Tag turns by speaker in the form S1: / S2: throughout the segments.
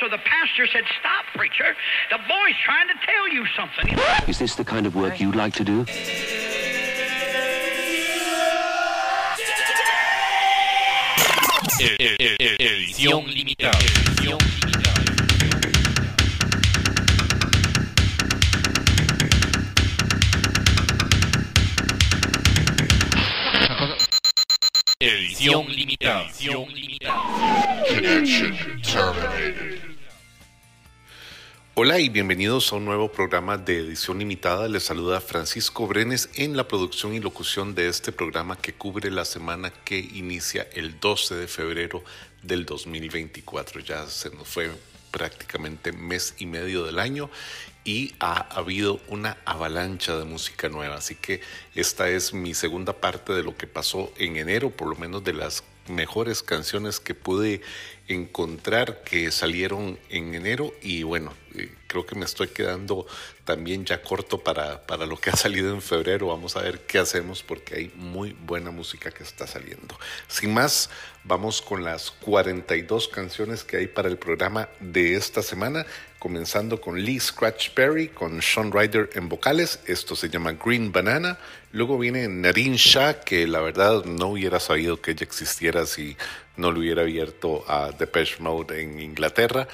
S1: so the pastor said, Stop, preacher. The boy's trying to tell you something.
S2: Is this the kind of work you'd like to do?
S3: Edición limitada. Edición limitada. Edición limitada. Edición limitada.
S4: Connection terminated.
S5: Hola y bienvenidos a un nuevo programa de edición limitada. Les saluda Francisco Brenes en la producción y locución de este programa que cubre la semana que inicia el 12 de febrero del 2024. Ya se nos fue prácticamente mes y medio del año y ha habido una avalancha de música nueva. Así que esta es mi segunda parte de lo que pasó en enero, por lo menos de las mejores canciones que pude encontrar que salieron en enero y bueno, eh, creo que me estoy quedando también ya corto para, para lo que ha salido en febrero. Vamos a ver qué hacemos porque hay muy buena música que está saliendo. Sin más, vamos con las 42 canciones que hay para el programa de esta semana, comenzando con Lee Scratch Perry, con Sean Ryder en vocales. Esto se llama Green Banana. Luego viene Nadine Shah, que la verdad no hubiera sabido que ella existiera si no le hubiera abierto a Depeche Mode en Inglaterra.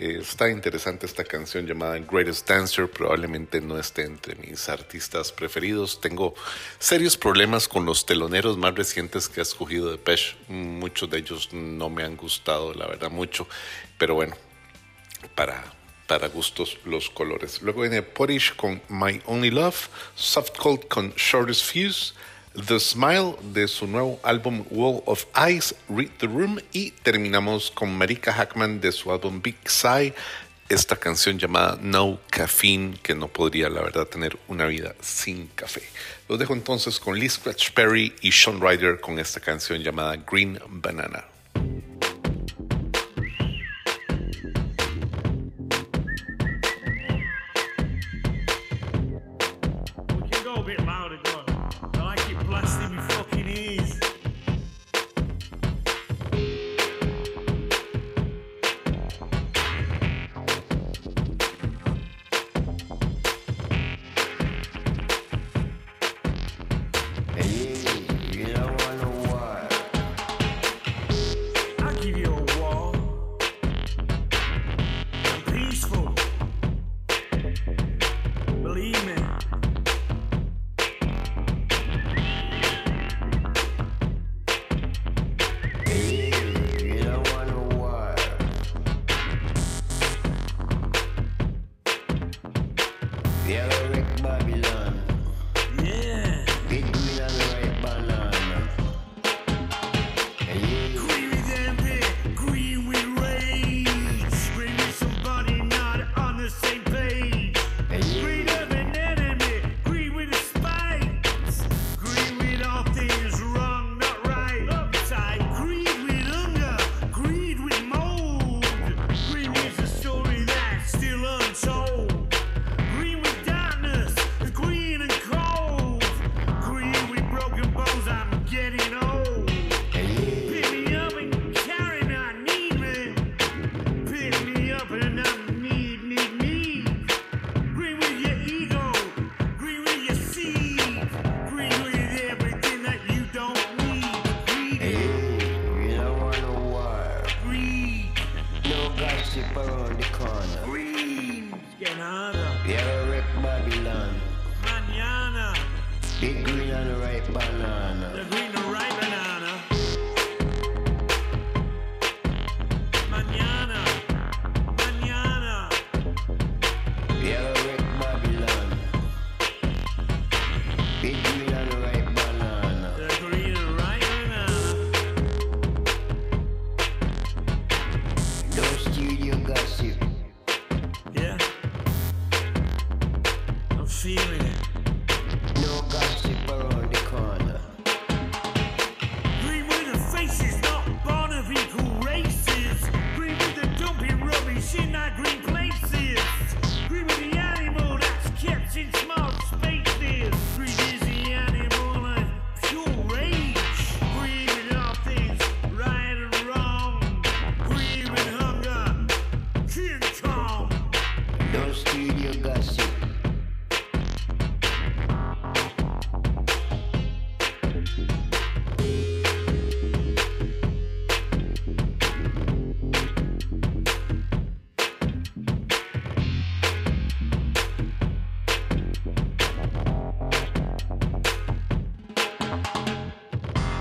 S5: Eh, está interesante esta canción llamada Greatest Dancer, probablemente no esté entre mis artistas preferidos. Tengo serios problemas con los teloneros más recientes que ha escogido Depeche. Muchos de ellos no me han gustado, la verdad, mucho. Pero bueno, para, para gustos los colores. Luego viene Pottish con My Only Love, Soft Cold con Shortest Fuse, The Smile de su nuevo álbum Wall of Ice, Read the Room y terminamos con Marika Hackman de su álbum Big Sigh, esta canción llamada No Caffeine que no podría la verdad tener una vida sin café. Los dejo entonces con Lee Scratch Perry y Sean Ryder con esta canción llamada Green Banana.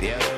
S6: Yeah.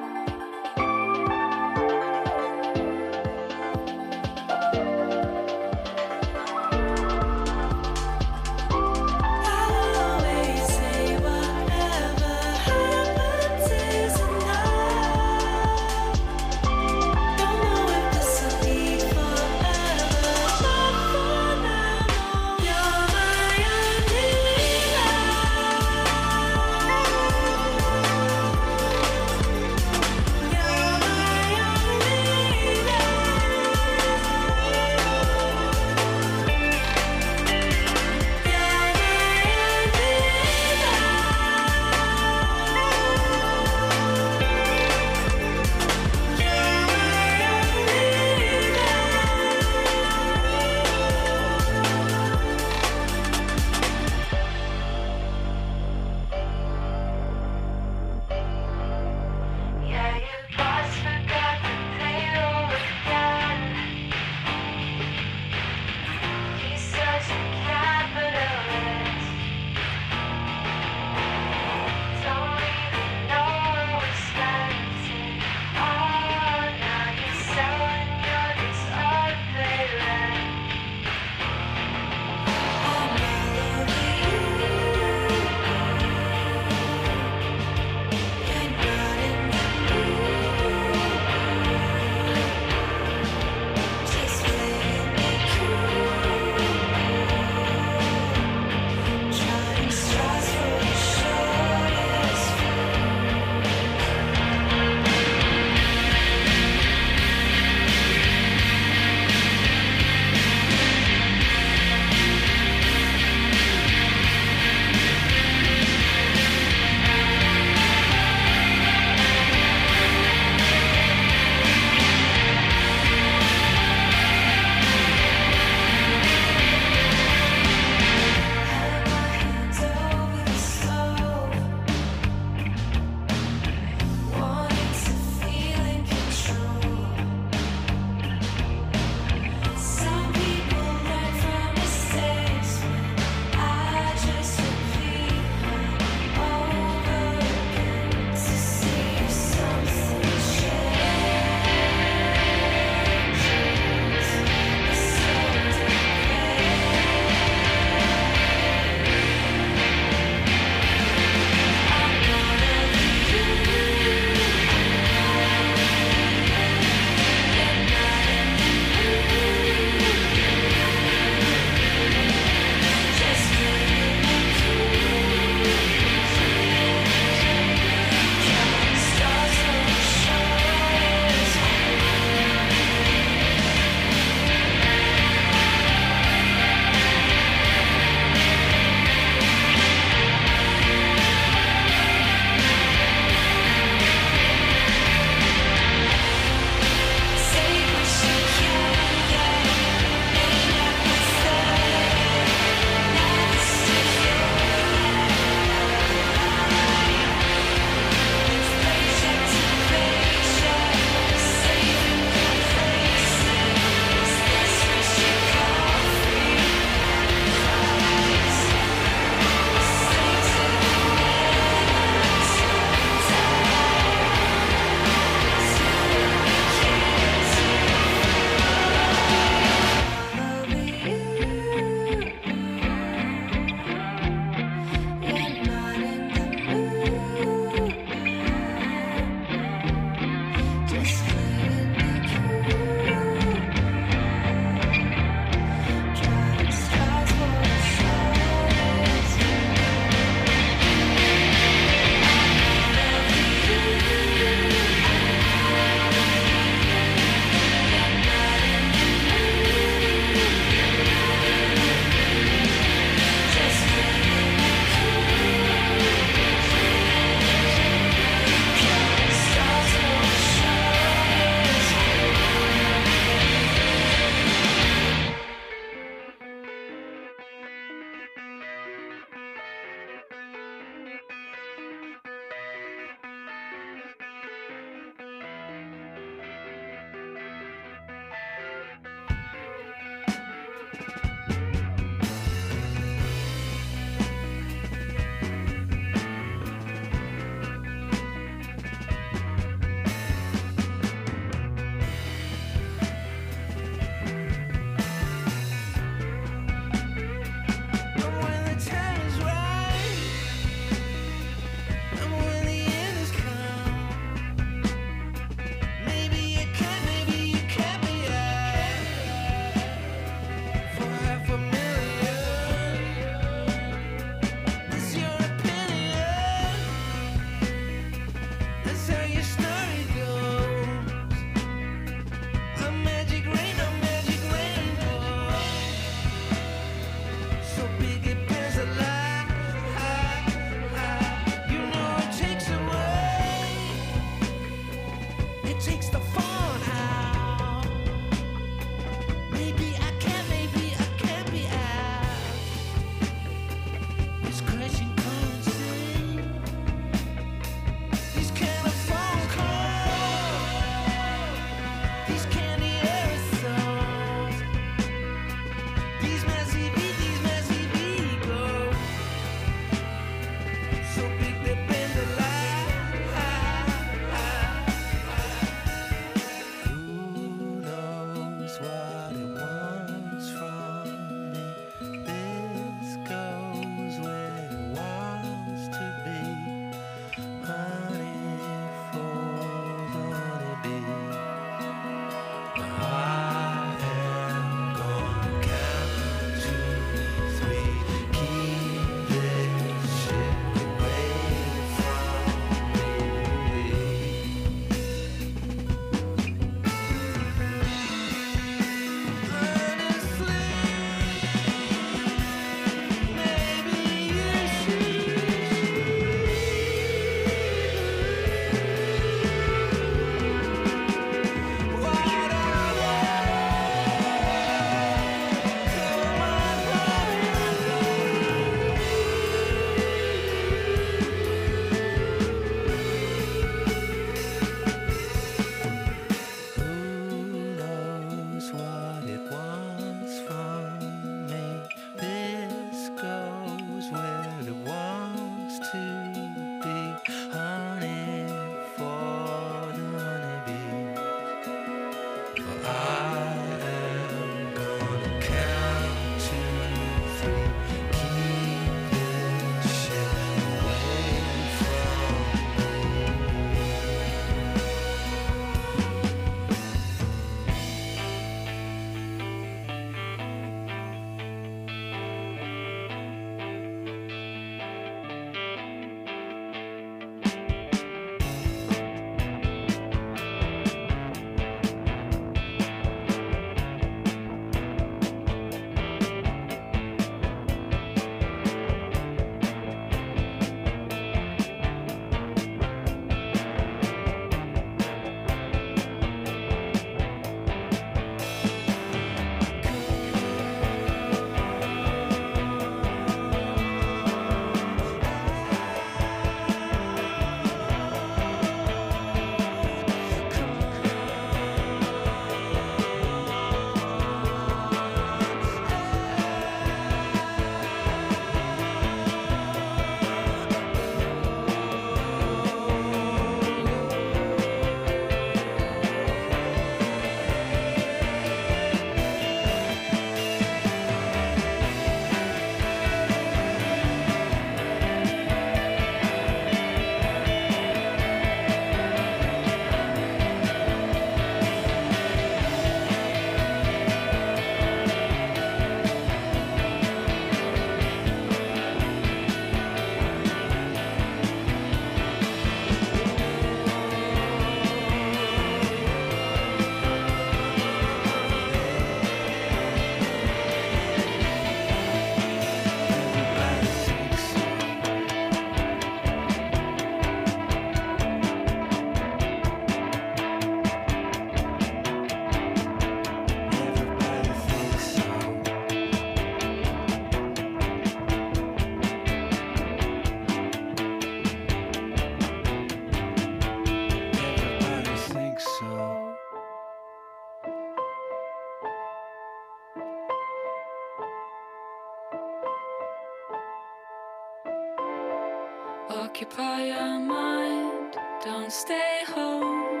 S7: Occupy your mind, don't stay home.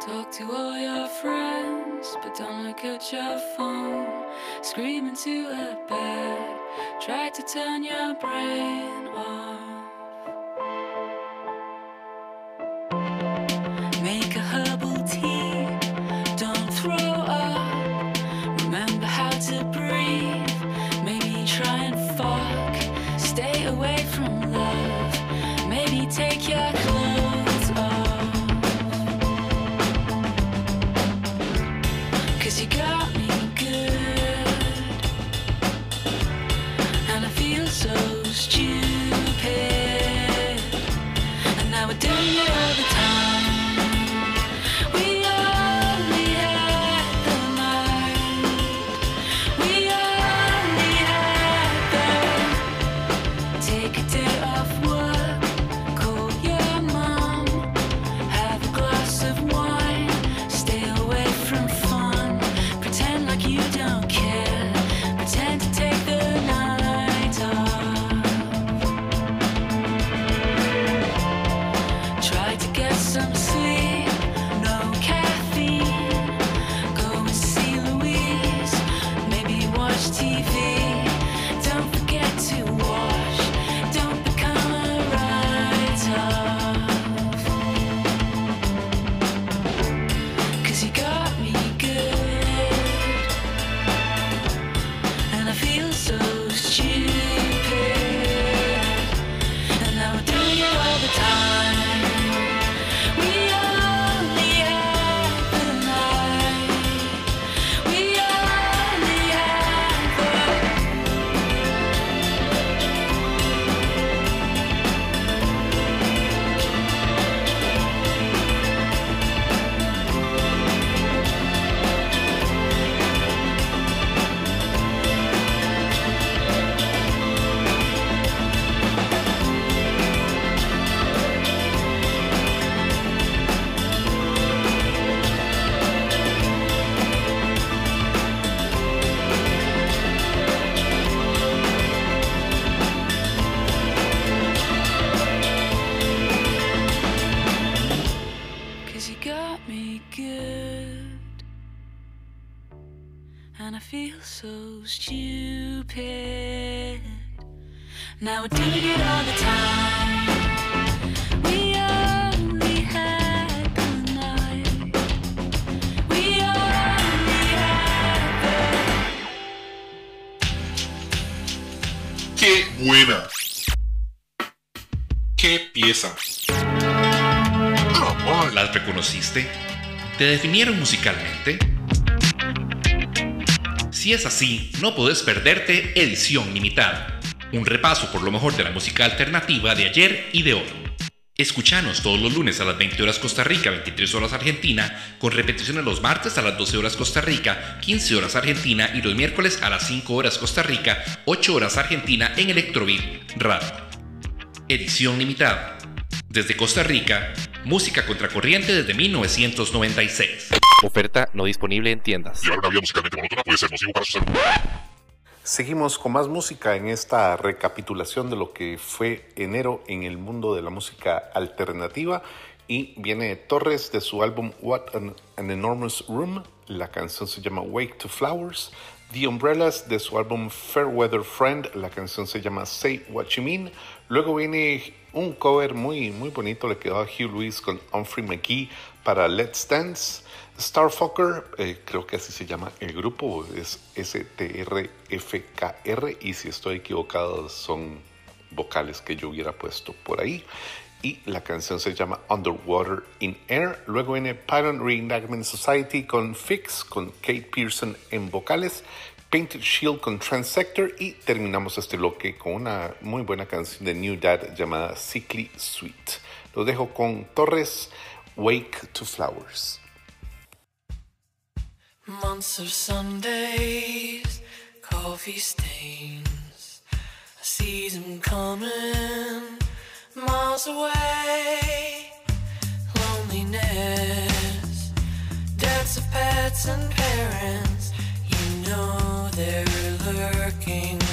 S7: Talk to all your friends, but don't look at your phone. Scream into a bed, try to turn your brain off.
S4: ¡Qué buena!
S3: ¿Qué pieza? ¿Las reconociste? ¿Te definieron musicalmente? Si es así, no podés perderte Edición Limitada, un repaso por lo mejor de la música alternativa de ayer y de hoy. Escuchanos todos los lunes a las 20 horas Costa Rica, 23 horas Argentina, con repeticiones los martes a las 12 horas Costa Rica, 15 horas Argentina y los miércoles a las 5 horas Costa Rica, 8 horas Argentina en Electrobeat Radio. Edición limitada. Desde Costa Rica, música contracorriente desde 1996.
S8: Oferta no disponible en tiendas.
S4: Llevar una vida musicalmente monótona puede ser nocivo para su salud.
S5: Seguimos con más música en esta recapitulación de lo que fue enero en el mundo de la música alternativa. Y viene Torres de su álbum What an, Enormous Room. La canción se llama Wake to Flowers. The Umbrellas de su álbum Fairweather Friend. La canción se llama Say What You Mean. Luego viene un cover muy, muy bonito. Le quedó a Hugh Lewis con Humphrey McGee para Let's Dance. Starfucker, eh, creo que así se llama el grupo, es S-T-R-F-K-R y si estoy equivocado son vocales que yo hubiera puesto por ahí. Y la canción se llama Underwater in Air. Luego viene Python Reenactment Society con Fix, con Kate Pearson en vocales. Painted Shield con Transector y terminamos este bloque con una muy buena canción de New Dad llamada Sickly Sweet. Lo dejo con Torres, Wake to Flowers.
S7: Months of Sundays, coffee stains. I see them coming miles away. Loneliness, deaths of pets and parents. You know there lurking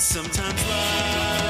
S4: Sometimes
S9: love.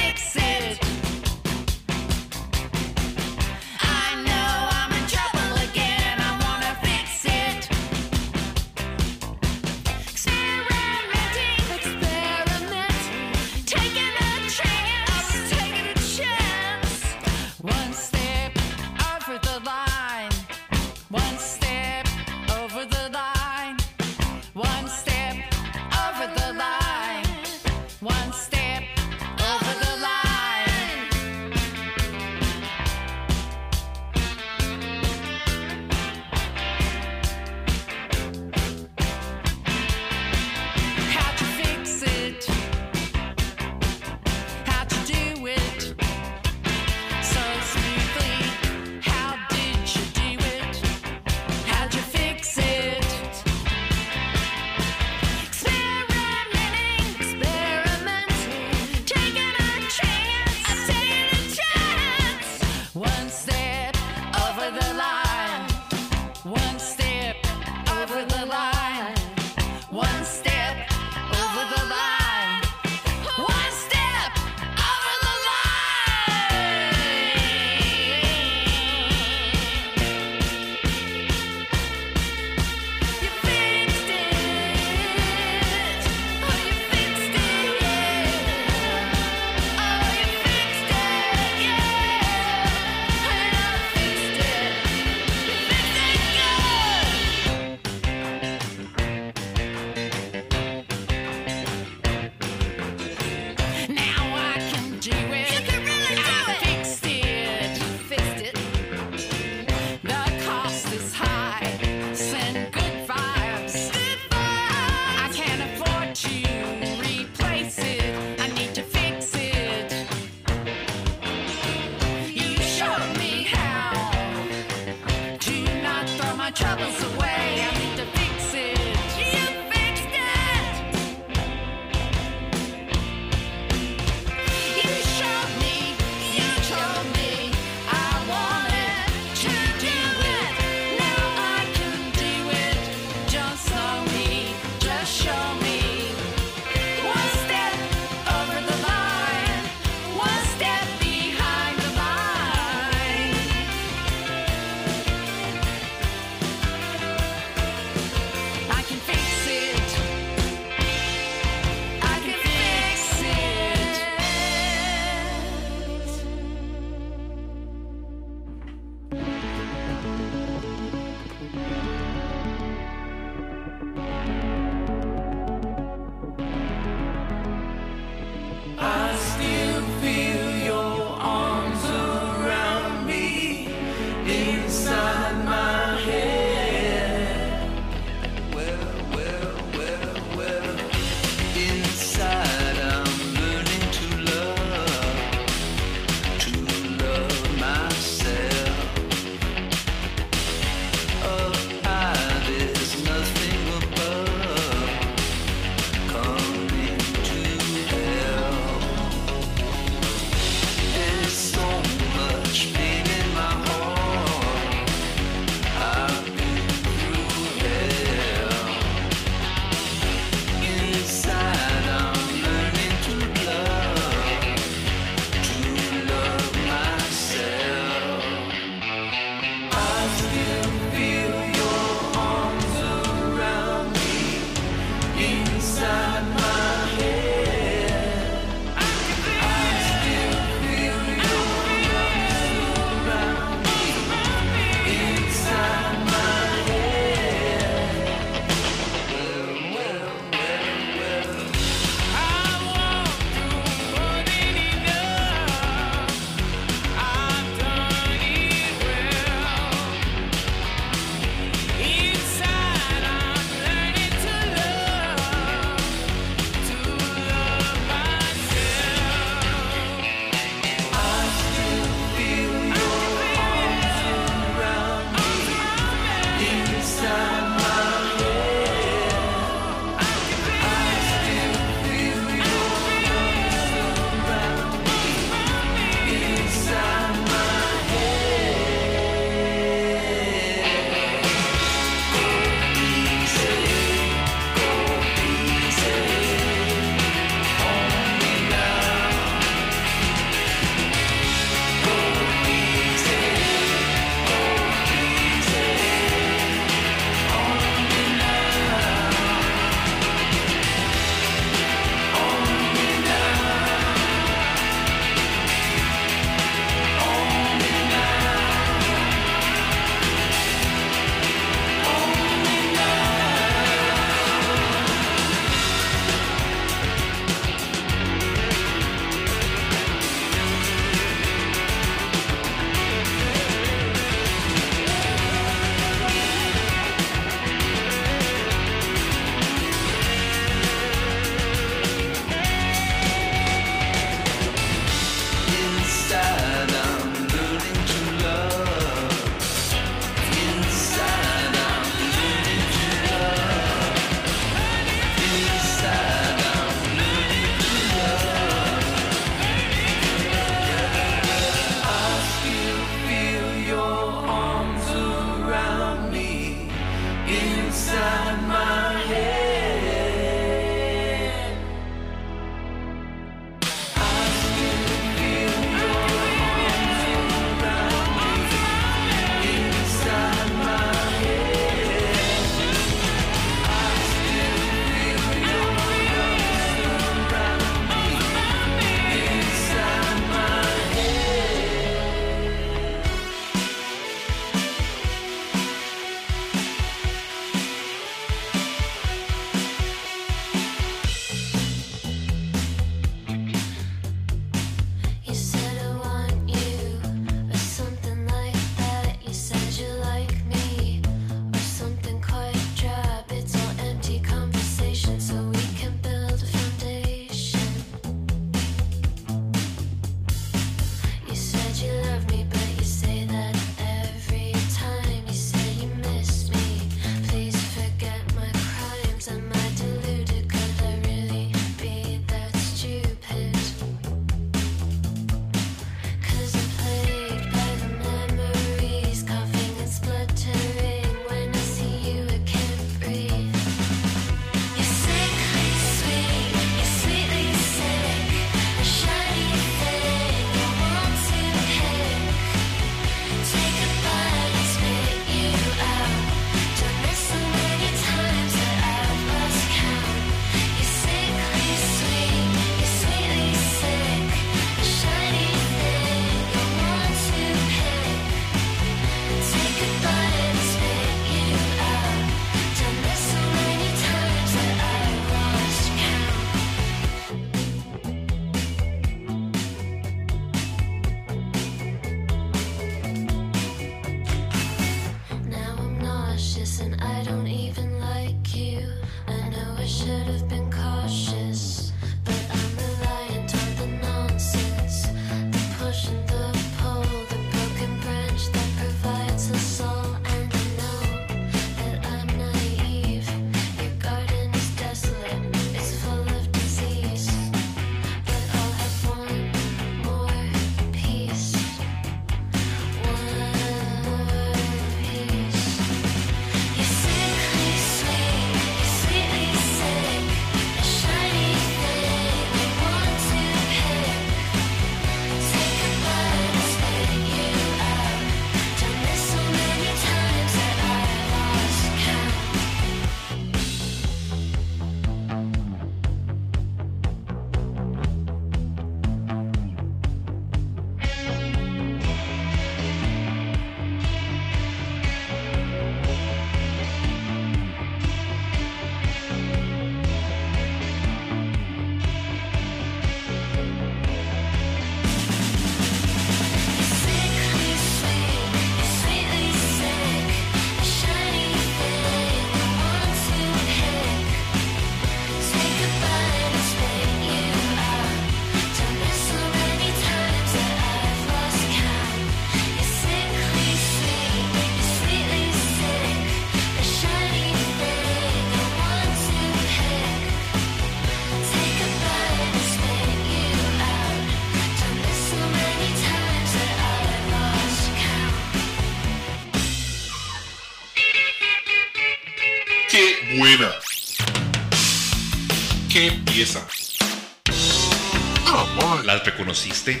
S9: Reconociste?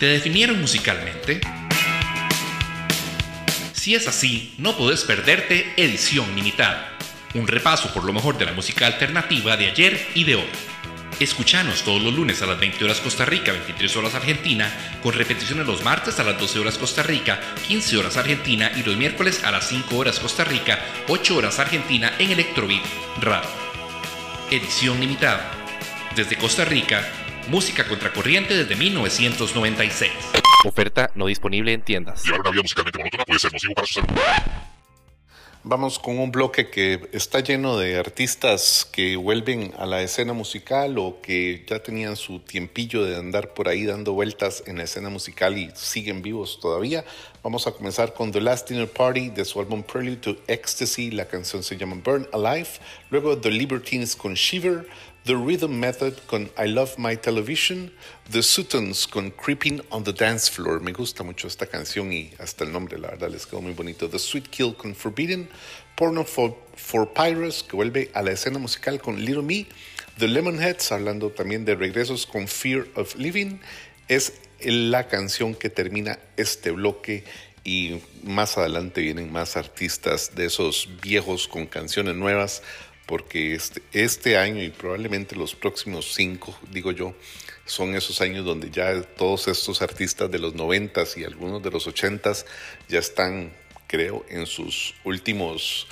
S9: ¿Te definieron musicalmente? Si es así, no podés perderte Edición Limitada, un repaso por lo mejor de la música alternativa de ayer y de hoy. Escuchanos todos los lunes a las 20 horas Costa Rica, 23 horas Argentina, con repeticiones los martes a las 12 horas Costa Rica, 15 horas Argentina y los miércoles a las 5 horas Costa Rica, 8 horas Argentina en Electrobeat Radio. Edición limitada. Desde Costa Rica, música contracorriente desde 1996.
S3: Oferta no disponible en tiendas.
S4: Llevar una vida musicalmente monótona puede ser nocivo para su salud.
S5: Vamos con un bloque que está lleno de artistas que vuelven a la escena musical o que ya tenían su tiempillo de andar por ahí dando vueltas en la escena musical y siguen vivos todavía. Vamos a comenzar con The Last Dinner Party de su álbum Prelude to Ecstasy. La canción se llama Burn Alive. Luego The Libertines con Shiver. The Rhythm Method con I Love My Television, The Sutons con Creeping on the Dance Floor. Me gusta mucho esta canción y hasta el nombre, la verdad, les quedó muy bonito. The Sweet Kill con Forbidden, Porno for, for Pirates, que vuelve a la escena musical con Little Me, The Lemonheads, hablando también de regresos con Fear of Living, es la canción que termina este bloque y más adelante vienen más artistas de esos viejos con canciones nuevas porque este, este año y probablemente los próximos cinco, digo yo, son esos años donde ya todos estos artistas de los noventas y algunos de los ochentas ya están, creo, en sus últimos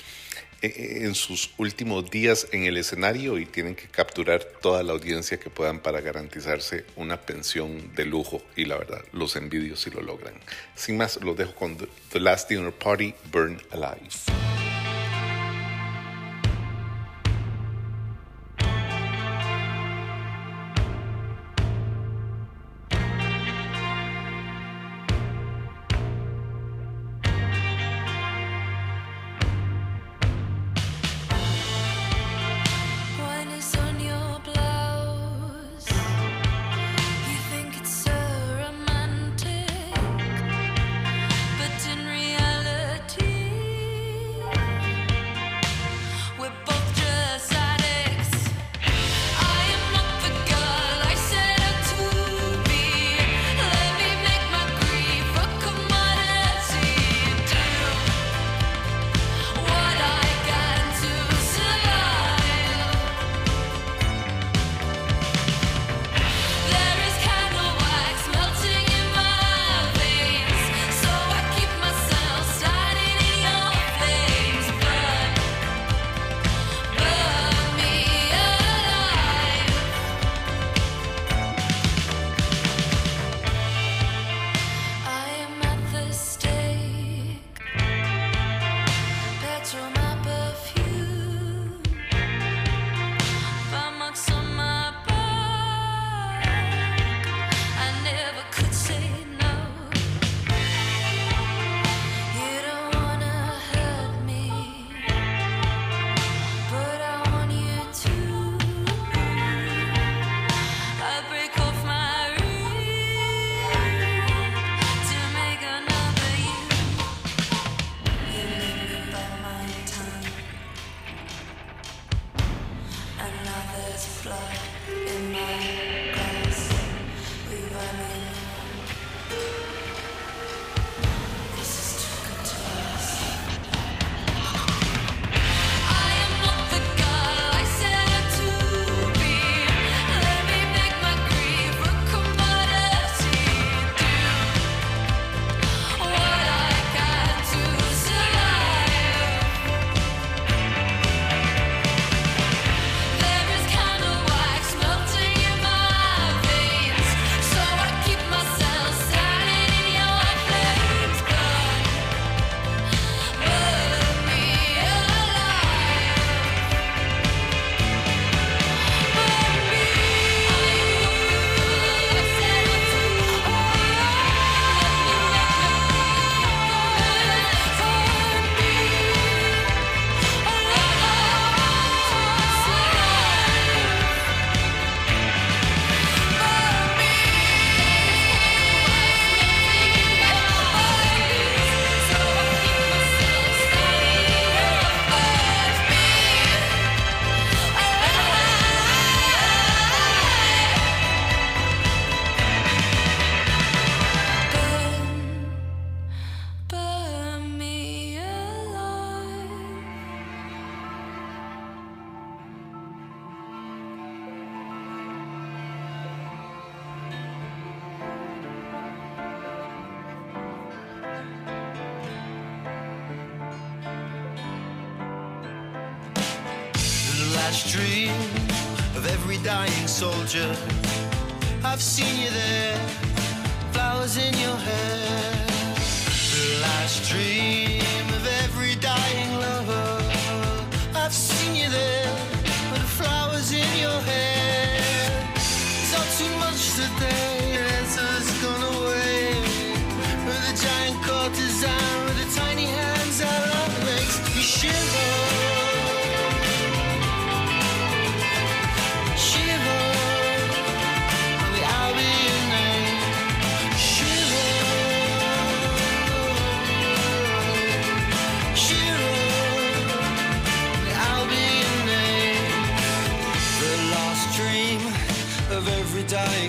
S5: eh, en sus últimos días en el escenario y tienen que capturar toda la audiencia que puedan para garantizarse una pensión de lujo y la verdad los envidio si lo logran. Sin más, los dejo con The Last Dinner Party, Burn Alive.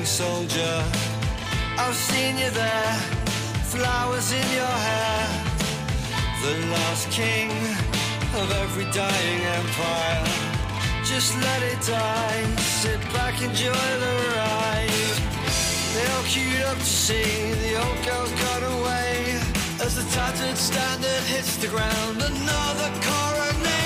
S10: soldier. I've seen you there, flowers in your hair. The last king of every dying empire. Just let it die, sit back, enjoy the ride. They all queued up to see the old girl got away. As the tattered standard hits the ground, another coronation.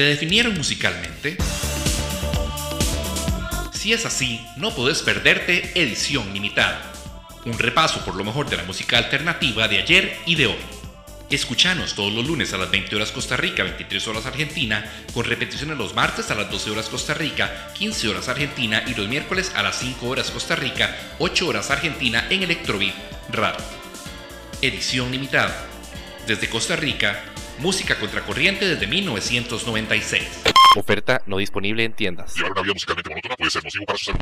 S3: ¿Te definieron musicalmente? Si es así, no podés perderte Edición Limitada, un repaso por lo mejor de la música alternativa de ayer y de hoy. Escuchanos todos los lunes a las 20 horas Costa Rica, 23 horas Argentina, con repeticiones los martes a las 12 horas Costa Rica, 15 horas Argentina y los miércoles a las 5 horas Costa Rica, 8 horas Argentina en Electrobeat Radio. Edición limitada. Desde Costa Rica, música contracorriente desde 1996.
S8: Oferta no disponible en tiendas.
S4: Llevar una vida musicalmente monótona puede ser nocivo para su salud.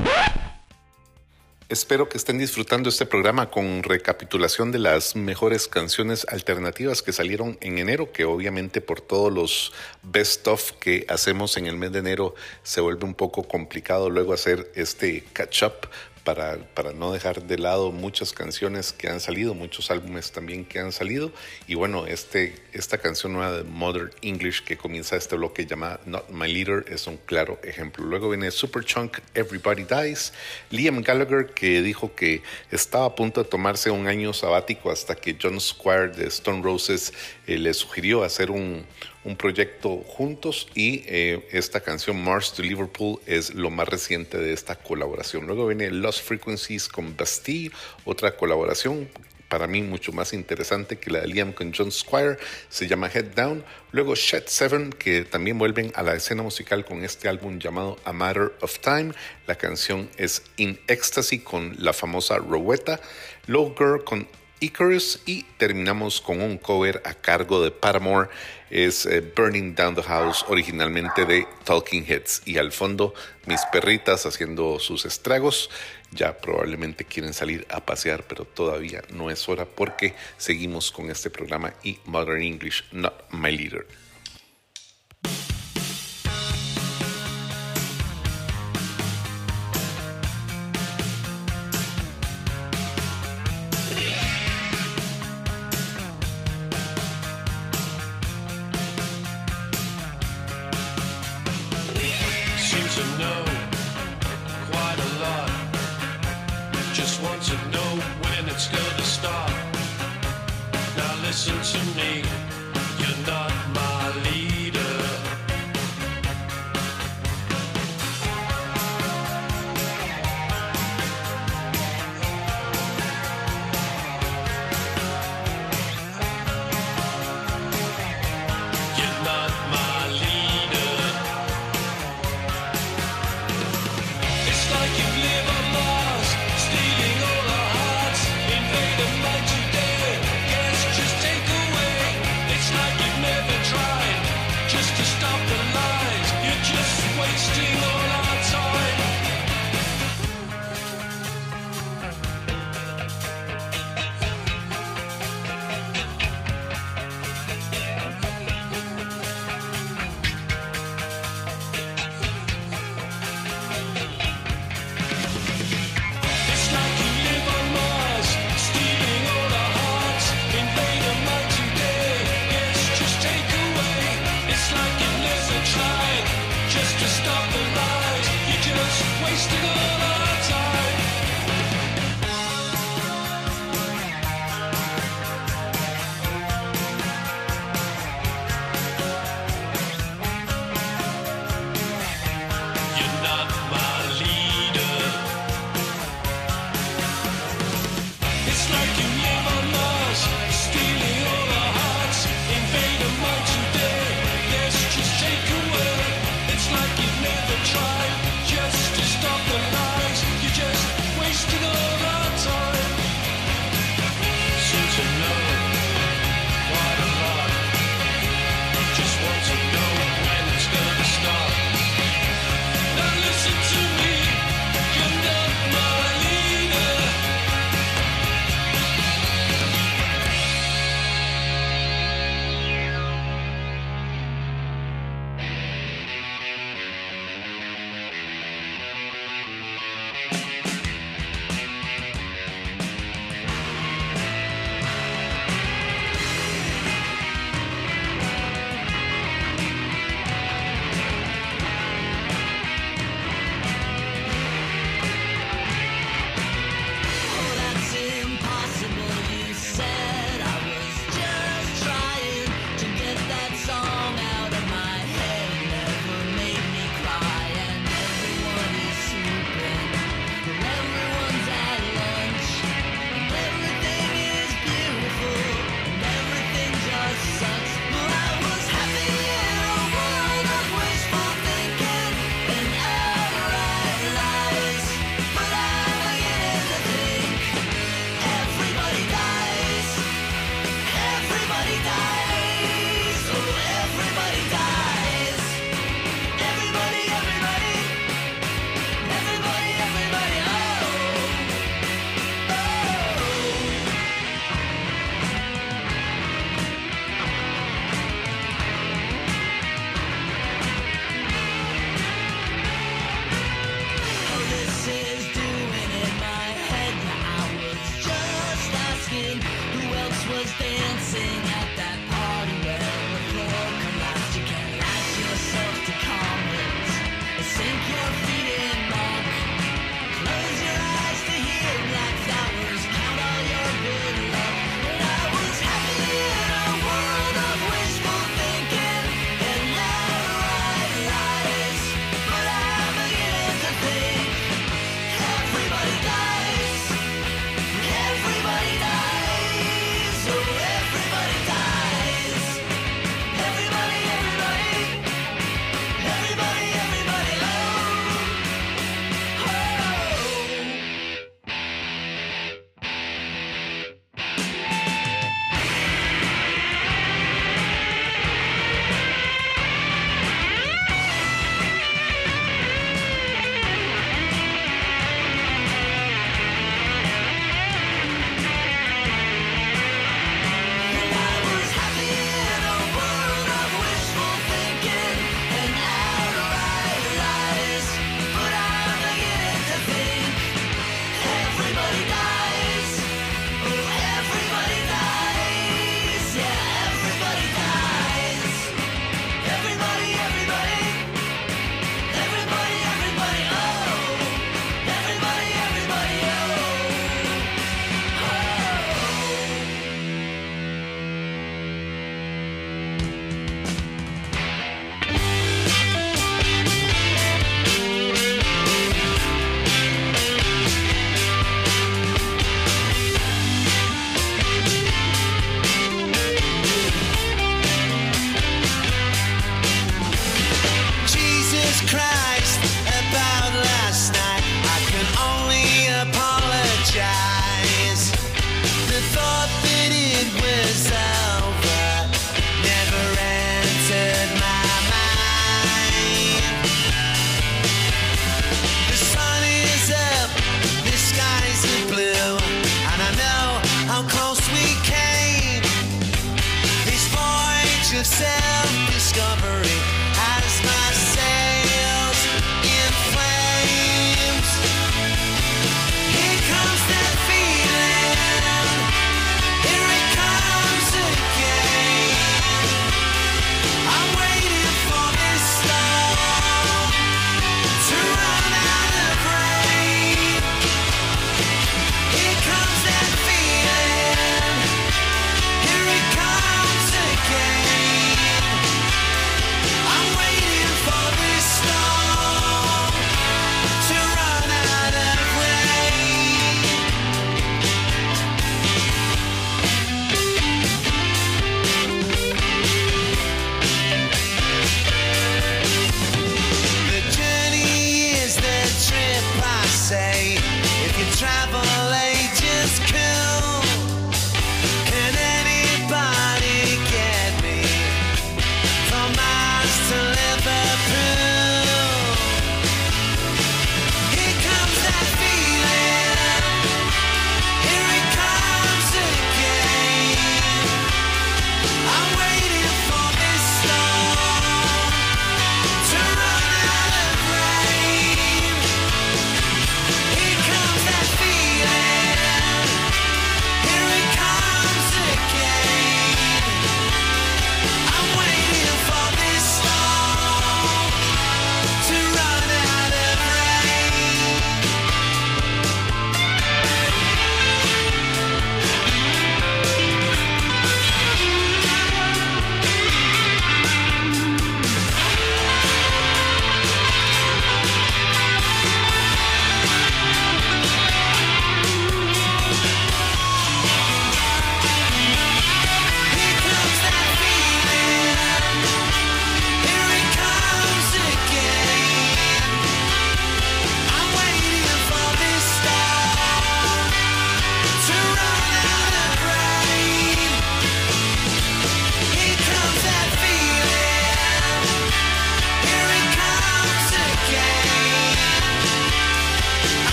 S5: Espero que estén disfrutando este programa con recapitulación de las mejores canciones alternativas que salieron en enero, que obviamente por todos los best of que hacemos en el mes de enero se vuelve un poco complicado luego hacer este catch up para, para no dejar de lado muchas canciones que han salido, muchos álbumes también que han salido. Y bueno, este, esta canción nueva de Modern English que comienza este bloque llamada Not My Leader es un claro ejemplo. Luego viene Superchunk, Everybody Dies. Liam Gallagher que dijo que estaba a punto de tomarse un año sabático hasta que John Squire de Stone Roses eh, le sugirió hacer un, un proyecto juntos y eh, esta canción Mars to Liverpool es lo más reciente de esta colaboración. Luego viene Lost Frequencies con Bastille, otra colaboración para mí mucho más interesante que la de Liam con John Squire, se llama Head Down. Luego Shed Seven, que también vuelven a la escena musical con este álbum llamado A Matter of Time. La canción es In Ecstasy con la famosa Rowetta. Low Girl con Icarus y terminamos con un cover a cargo de Paramore. Es eh, Burning Down the House originalmente de Talking Heads. Y al fondo mis perritas haciendo sus estragos. Ya probablemente quieren salir a pasear pero todavía no es hora porque seguimos con este programa y Modern English Not My Leader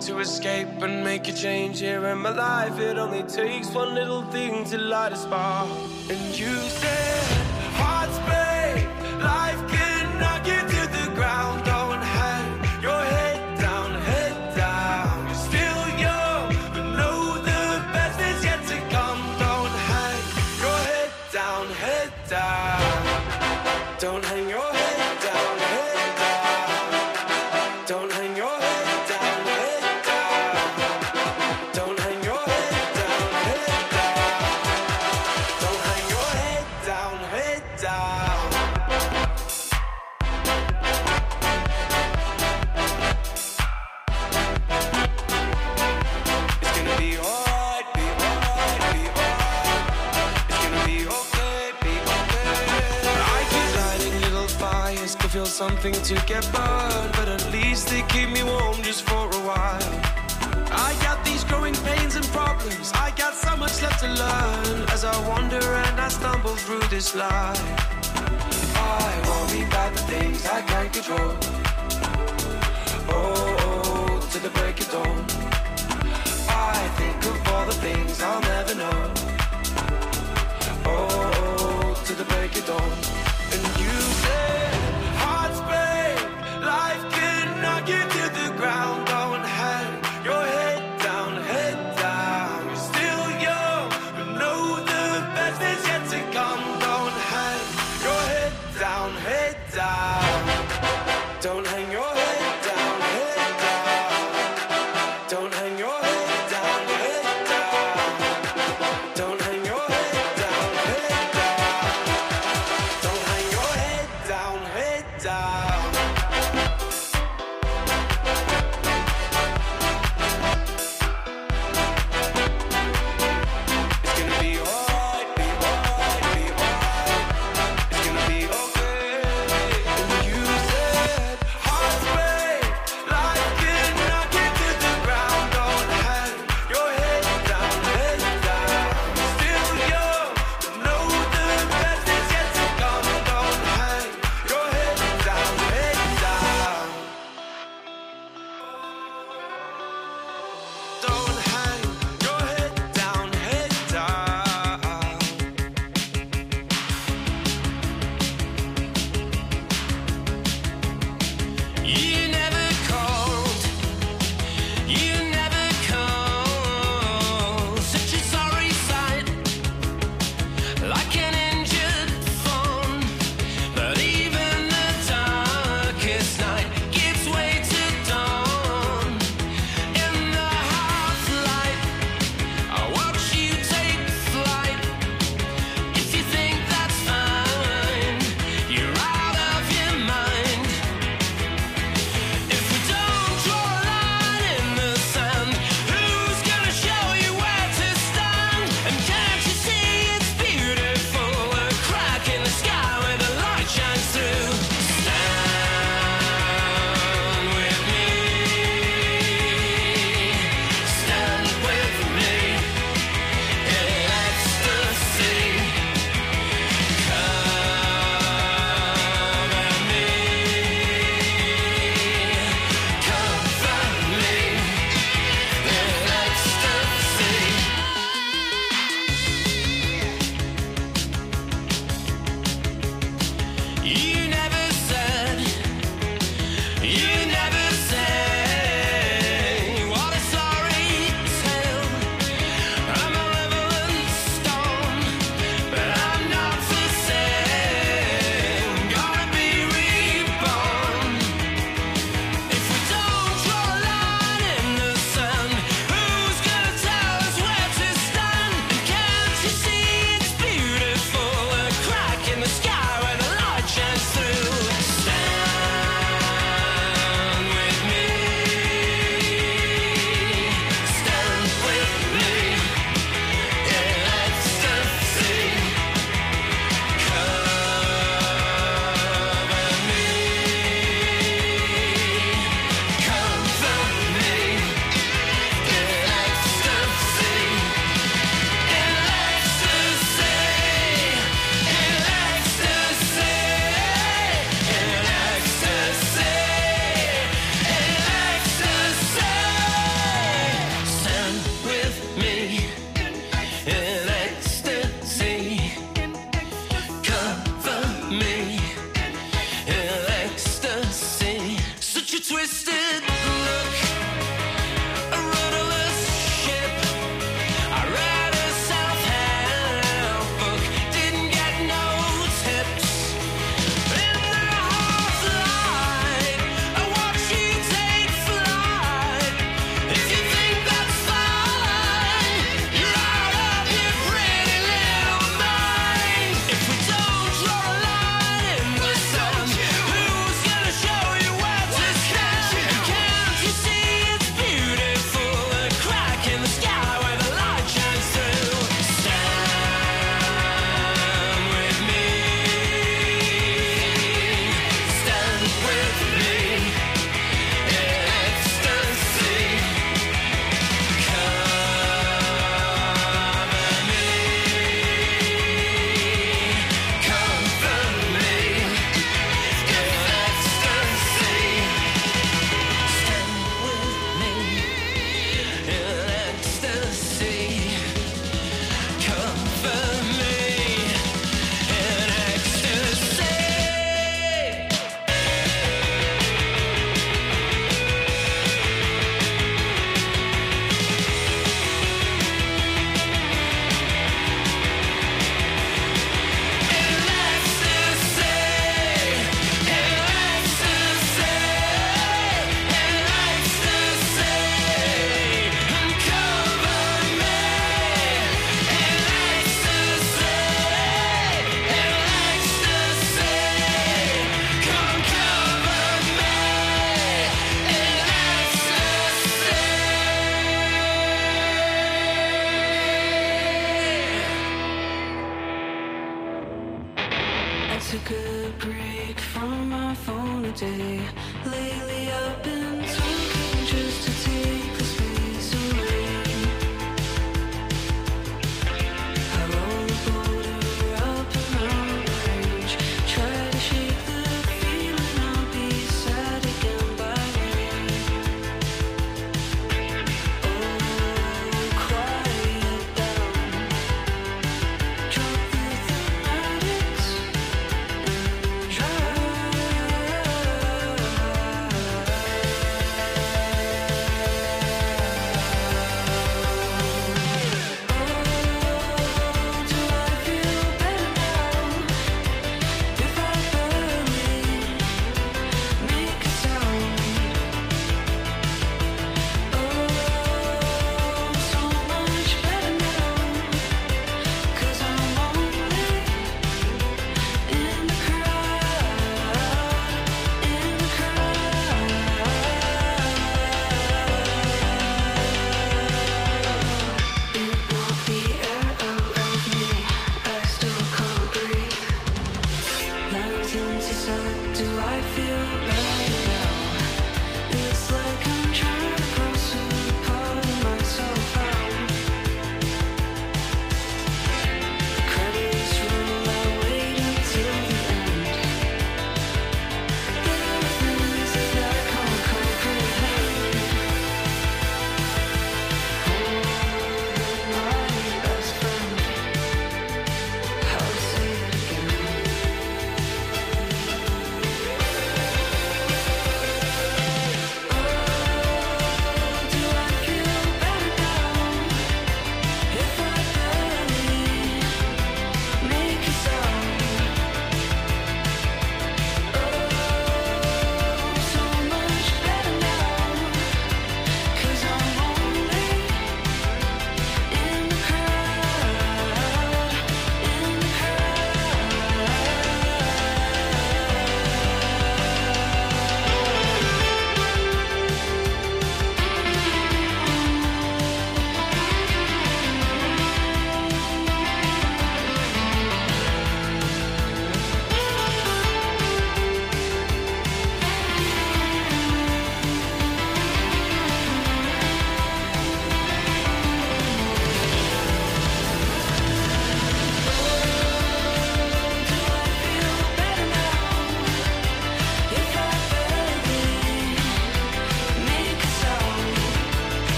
S6: to
S11: escape and make a change here in my life. It only takes one little thing to light a spark. And you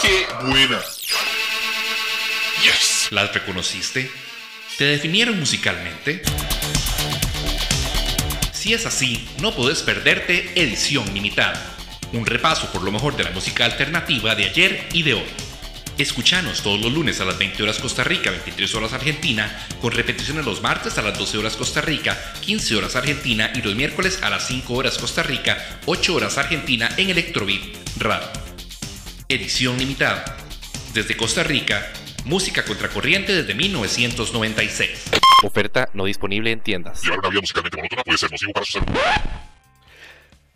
S4: ¡Qué buena! ¡Yes!
S3: ¿Las reconociste? ¿Te definieron musicalmente? Si es así, no podés perderte Edición Limitada, un repaso por lo mejor de la música alternativa de ayer y de hoy. Escuchanos todos los lunes a las 20 horas Costa Rica, 23 horas Argentina, con repeticiones los martes a las 12 horas Costa Rica, 15 horas Argentina y los miércoles a las 5 horas Costa Rica, 8 horas Argentina en Electrobit Radio. Edición limitada. Desde Costa Rica, música contracorriente desde 1996.
S12: Oferta no disponible en tiendas.
S4: Llevar una vida musicalmente monótona puede ser nocivo para su salud.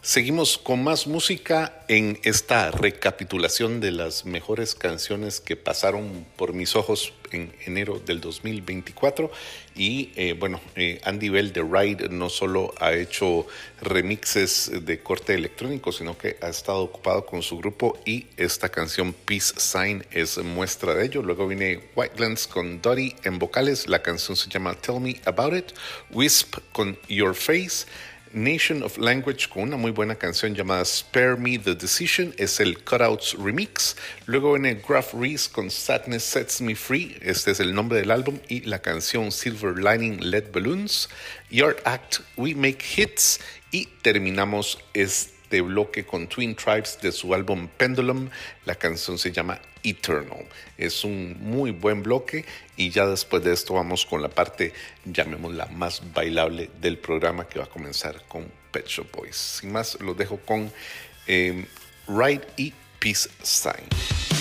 S13: Seguimos con más música en esta recapitulación de las mejores canciones que pasaron por mis ojos en enero del 2024. Y eh, bueno, eh, Andy Bell de Ride no solo ha hecho remixes de corte electrónico, sino que ha estado ocupado con su grupo y esta canción Peace Sign es muestra de ello. Luego viene Whitelands con Dottie en vocales, la canción se llama Tell Me About It, Wisp con Your Face. Nation of Language con una muy buena canción llamada Spare Me the Decision es el Cutouts Remix. Luego viene Graf Reese con Sadness Sets Me Free, este es el nombre del álbum, y la canción Silver Lining Lead Balloons. Yard Act We Make Hits y terminamos este bloque con Twin Tribes de su álbum Pendulum. La canción se llama Eternal. Es un muy buen bloque y ya después de esto vamos con la parte, llamémosla, más bailable del programa que va a comenzar con Pet Shop Boys. Sin más, los dejo con eh, Ride y Peace Sign.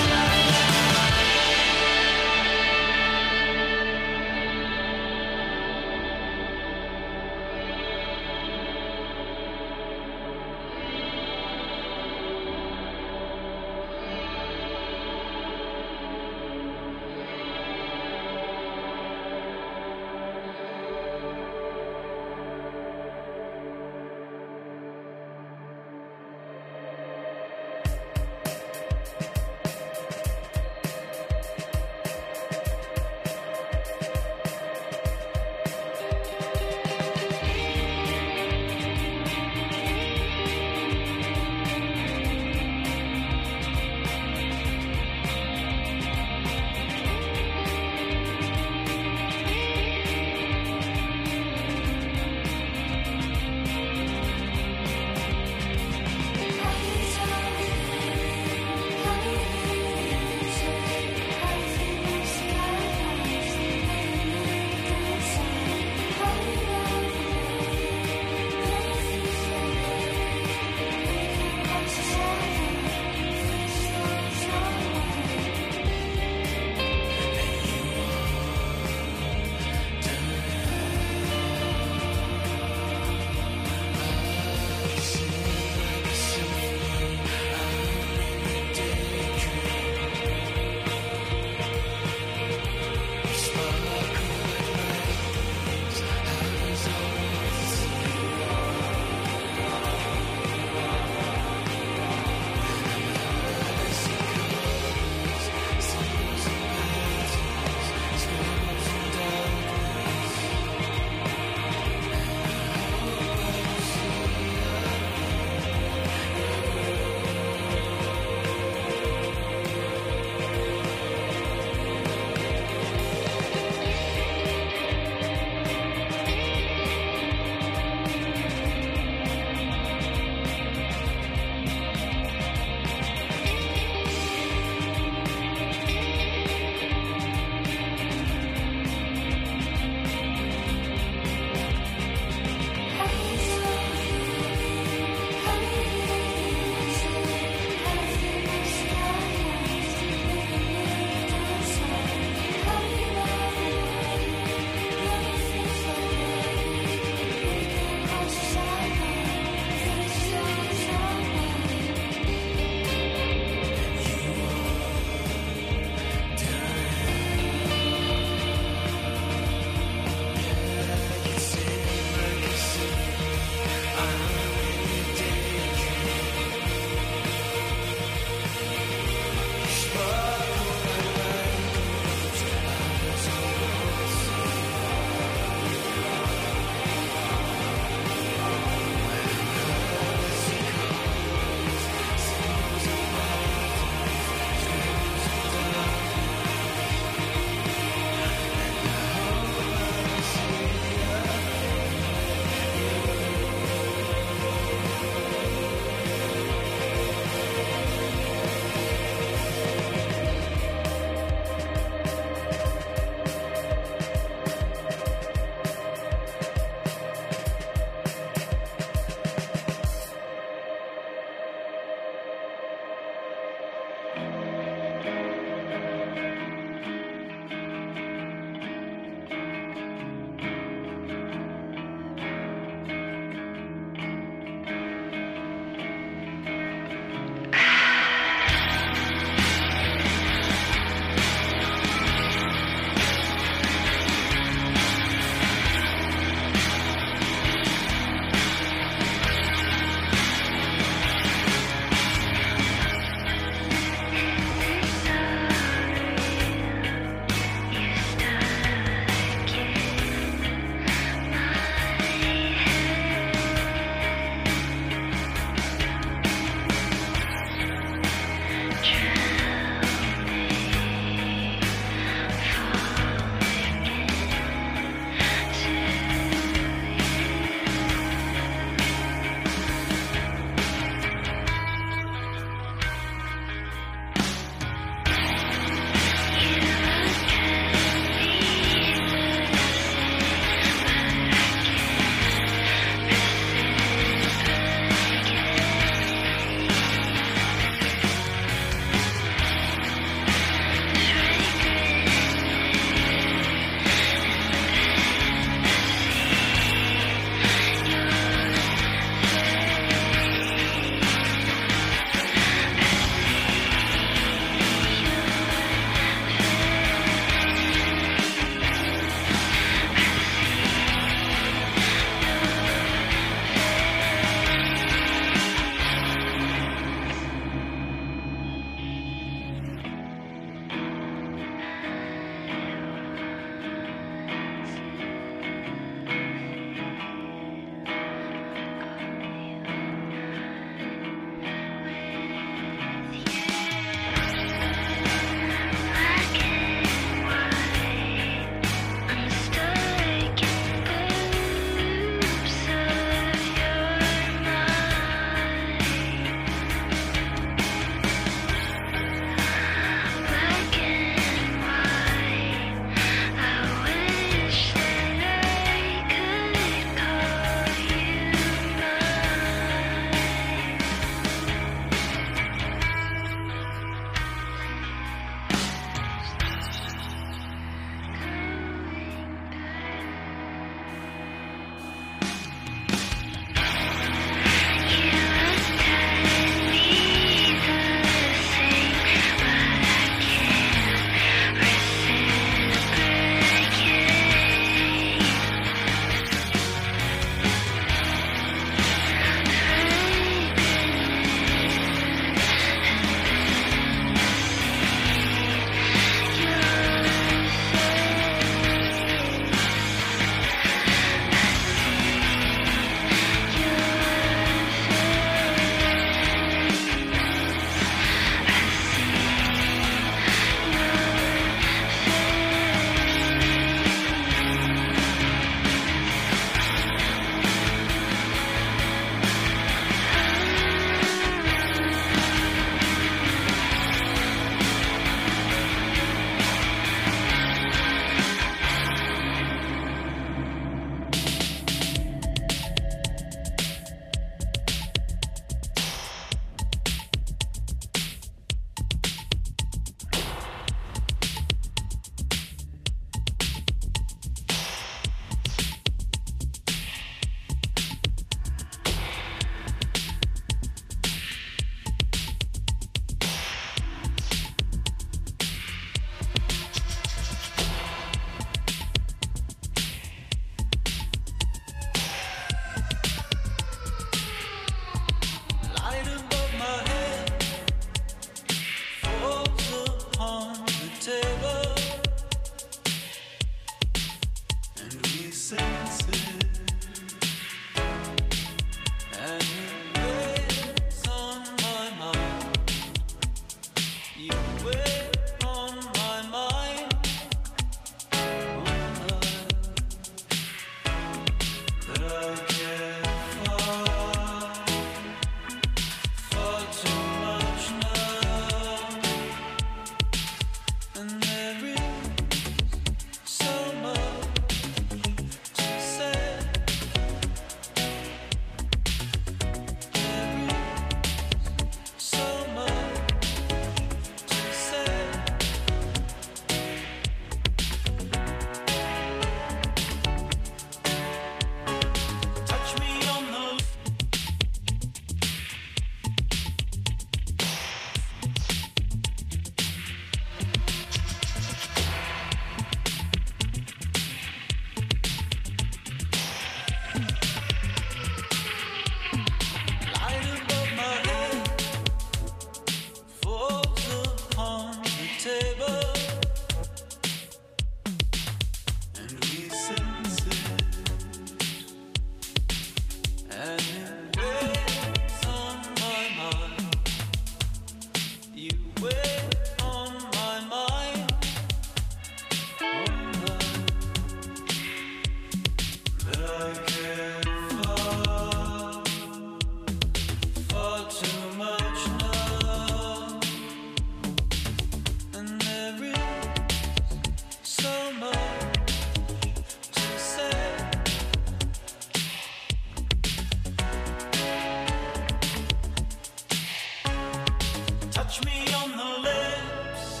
S11: Touch me on the lips,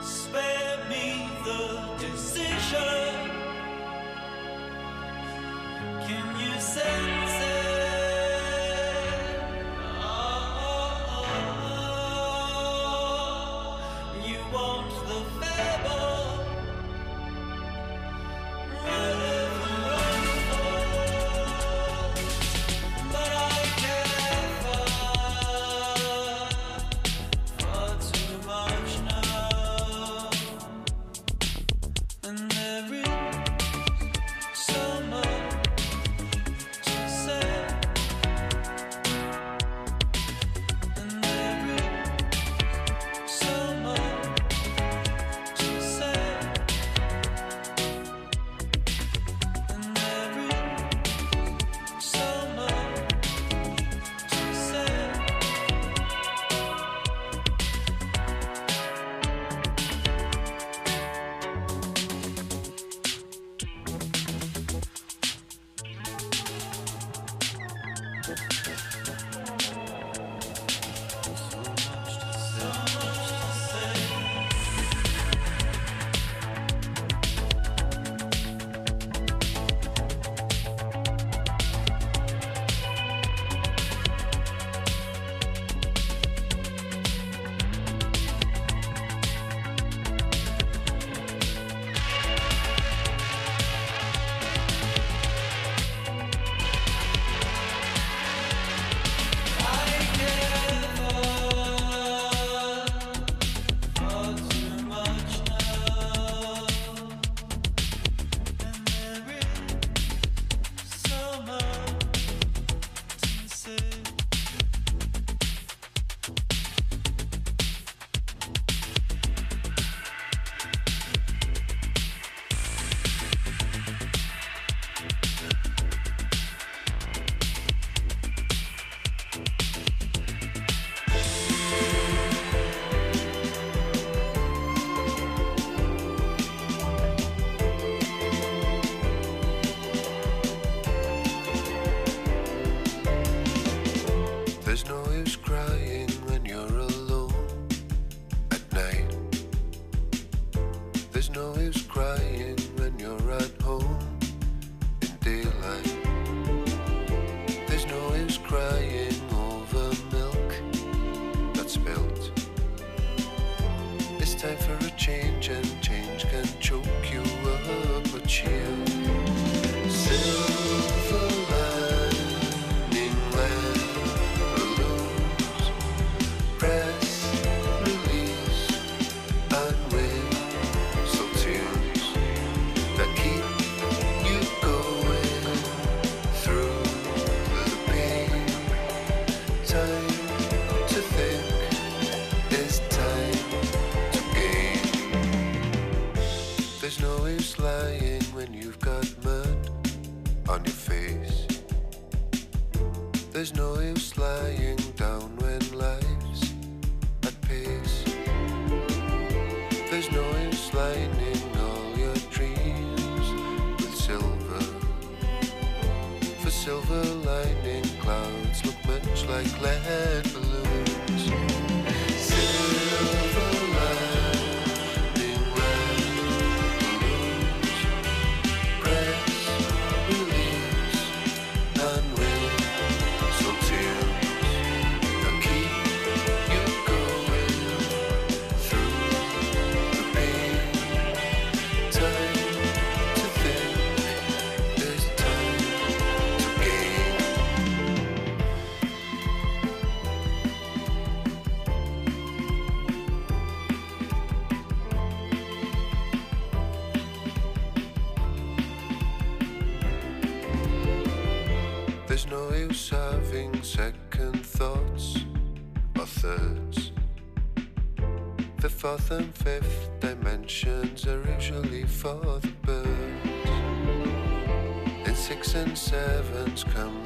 S11: spare me the decision. Can you say?
S10: sevens come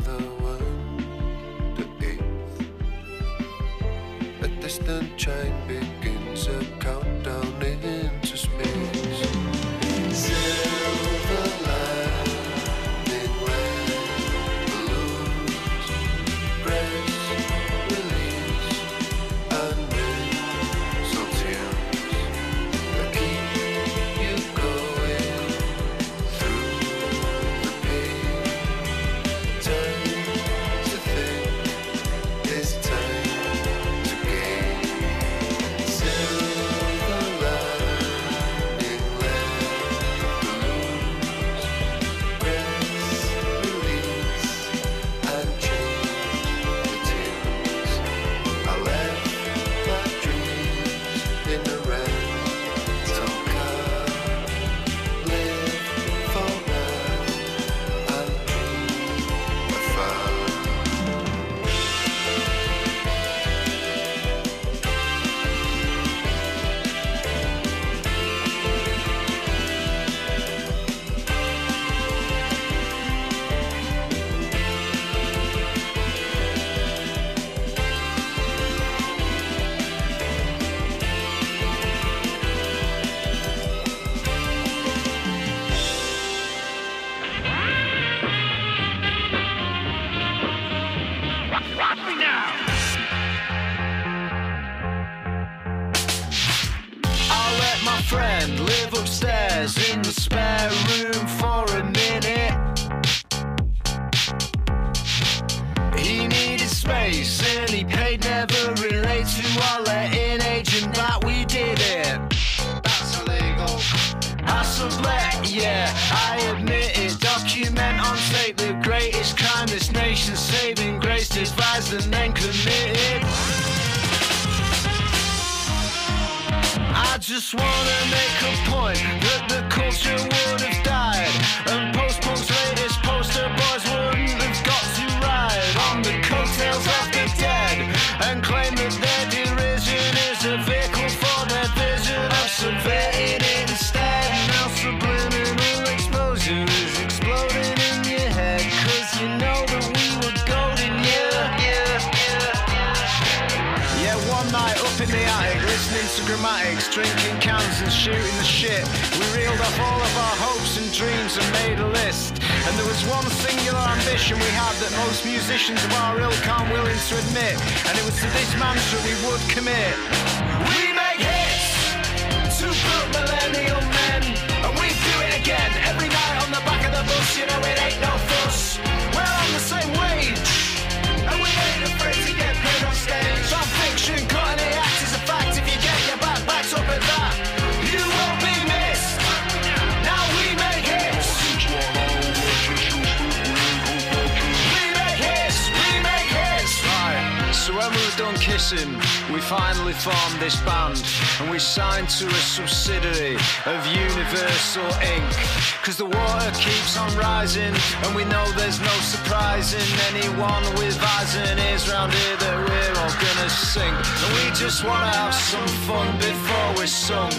S10: sink. And
S14: we just wanna have some fun before we're sunk.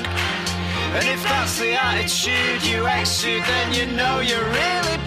S14: And if that's the attitude you exude, then you know you're really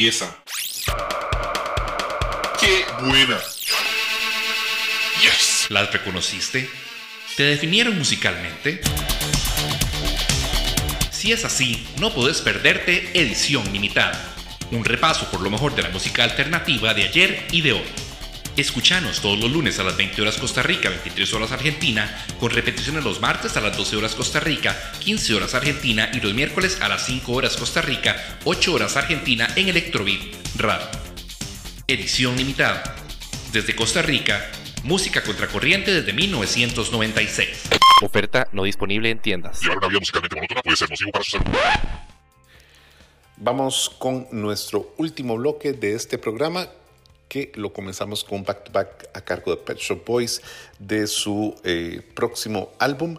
S15: pieza! ¡Qué buena!
S3: Yes. ¿Las reconociste? ¿Te definieron musicalmente? Si es así, no puedes perderte edición limitada. un repaso por lo mejor de la música alternativa de ayer y de hoy. Escuchanos todos los lunes a las 20 horas Costa Rica, 23 horas Argentina, con repeticiones los martes a las 12 horas Costa Rica, 15 horas Argentina y los miércoles a las 5 horas Costa Rica, 8 horas Argentina en Electrobeat Radio. Edición limitada. Desde Costa Rica, música contracorriente desde 1996.
S8: Oferta no disponible en tiendas.
S4: Llevar una vida musicalmente monótona puede ser nocivo para su salud.
S5: Vamos con nuestro último bloque de este programa que lo comenzamos con back to back a cargo de Pet Shop Boys de su eh, próximo álbum.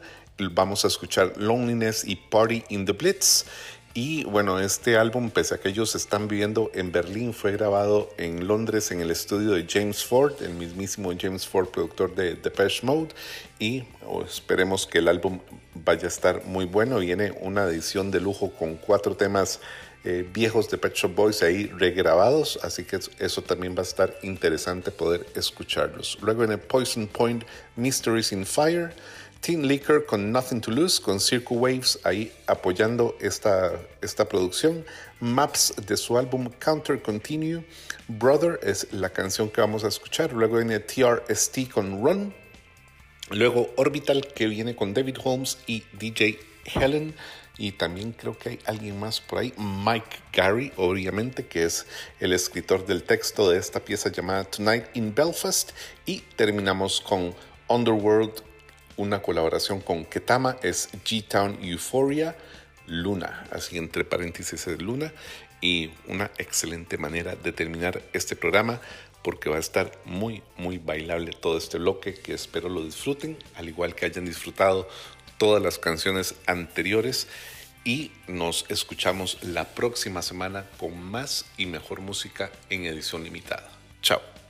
S5: Vamos a escuchar Loneliness y Party in the Blitz. Y bueno, este álbum, pese a que ellos están viviendo en Berlín, fue grabado en Londres en el estudio de James Ford, el mismísimo James Ford, productor de Depeche Mode. Y oh, esperemos que el álbum vaya a estar muy bueno. Viene una edición de lujo con cuatro temas eh, viejos de Pet Shop Boys ahí regrabados, así que eso también va a estar interesante poder escucharlos. Luego en el Poison Point Mysteries in Fire, Teen Liquor con Nothing to Lose, con Circle Waves ahí apoyando esta, esta producción. Maps de su álbum Counter Continue. Brother es la canción que vamos a escuchar. Luego viene TRST con Run. Luego Orbital que viene con David Holmes y DJ Helen. Y también creo que hay alguien más por ahí, Mike Gary, obviamente, que es el escritor del texto de esta pieza llamada Tonight in Belfast. Y terminamos con Underworld, una colaboración con Ketama, es G-Town Euphoria Luna, así entre paréntesis es Luna. Y una excelente manera de terminar este programa porque va a estar muy, muy bailable todo este bloque que espero lo disfruten, al igual que hayan disfrutado todas las canciones anteriores y nos escuchamos la próxima semana con más y mejor música en edición limitada. Chao.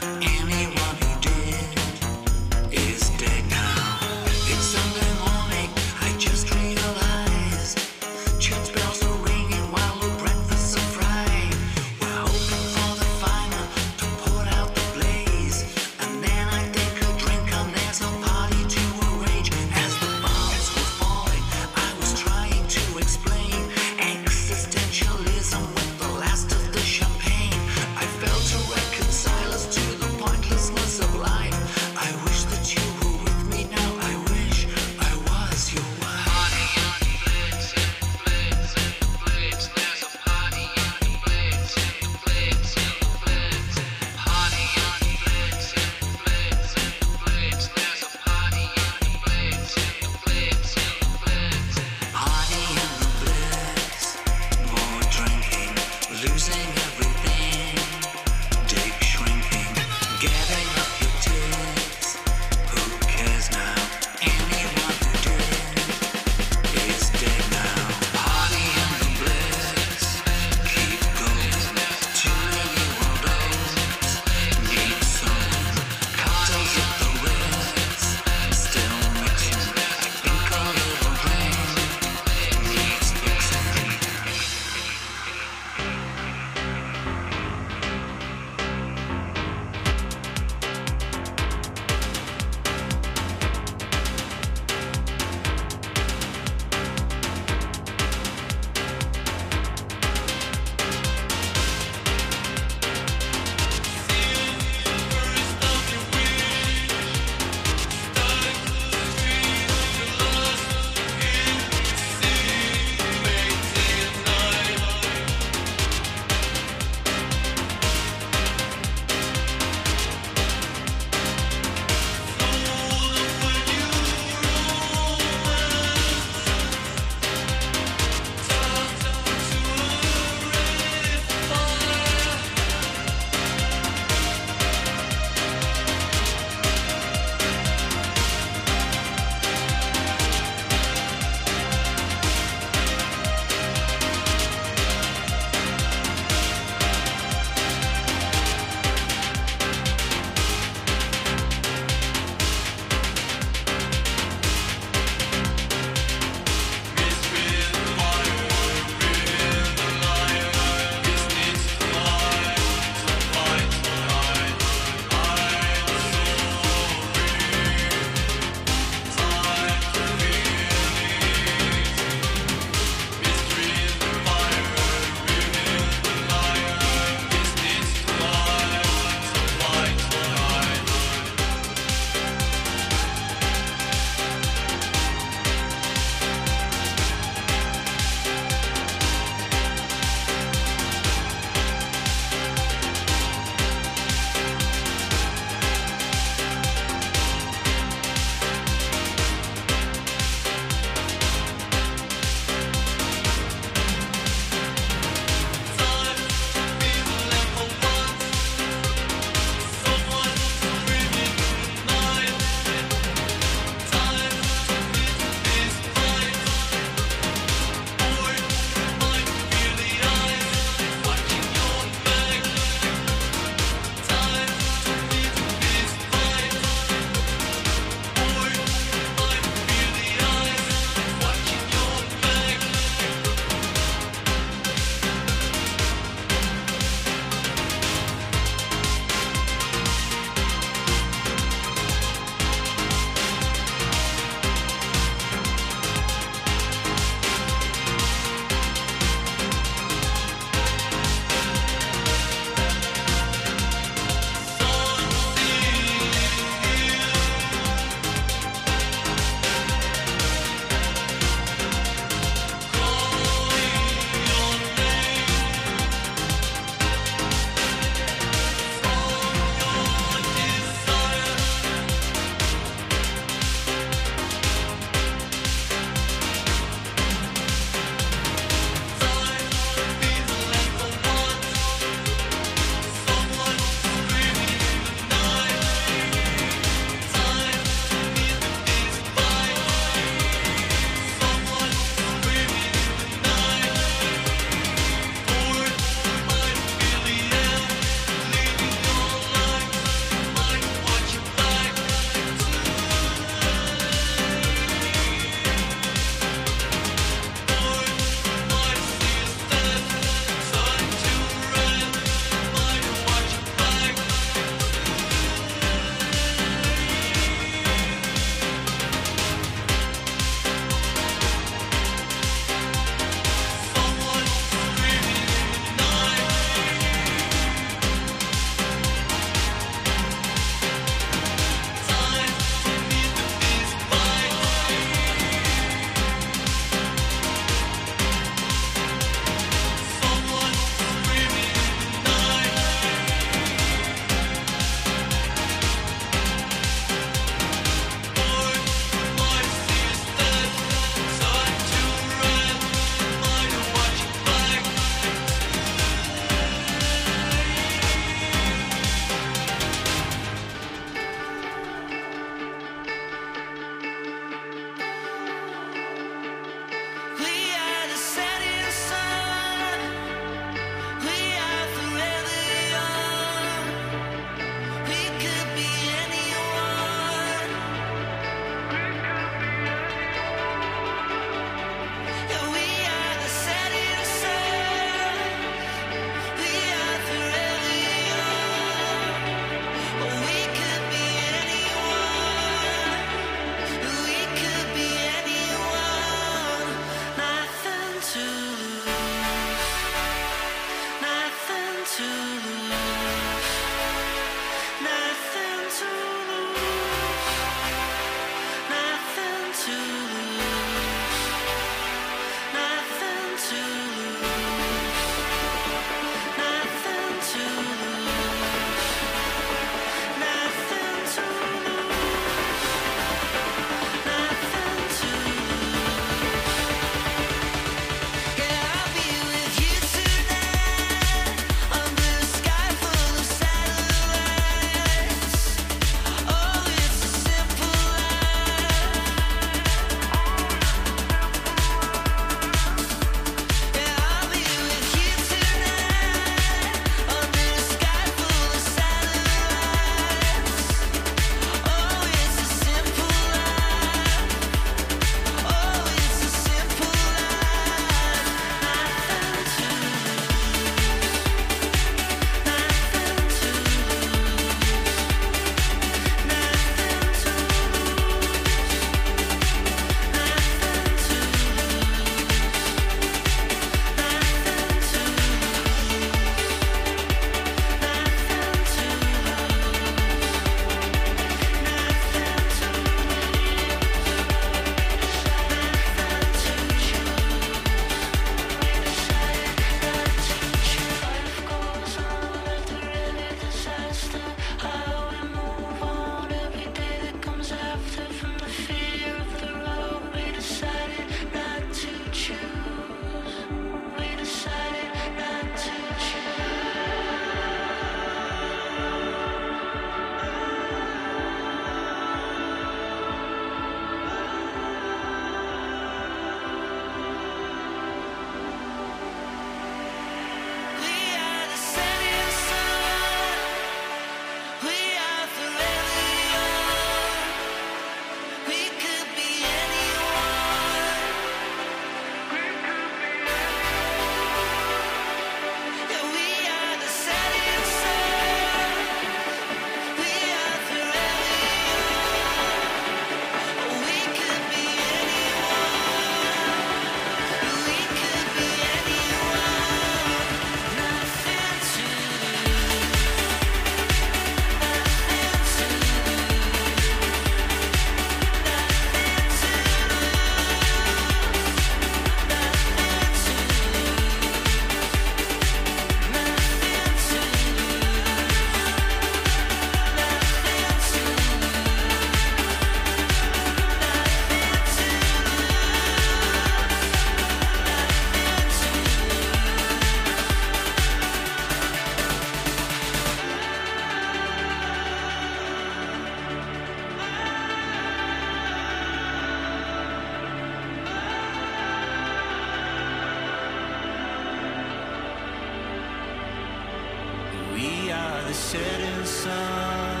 S16: Setting sun.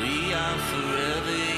S16: We are forever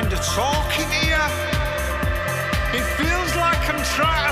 S7: kind of
S17: talk here. It
S18: feels like I'm trying.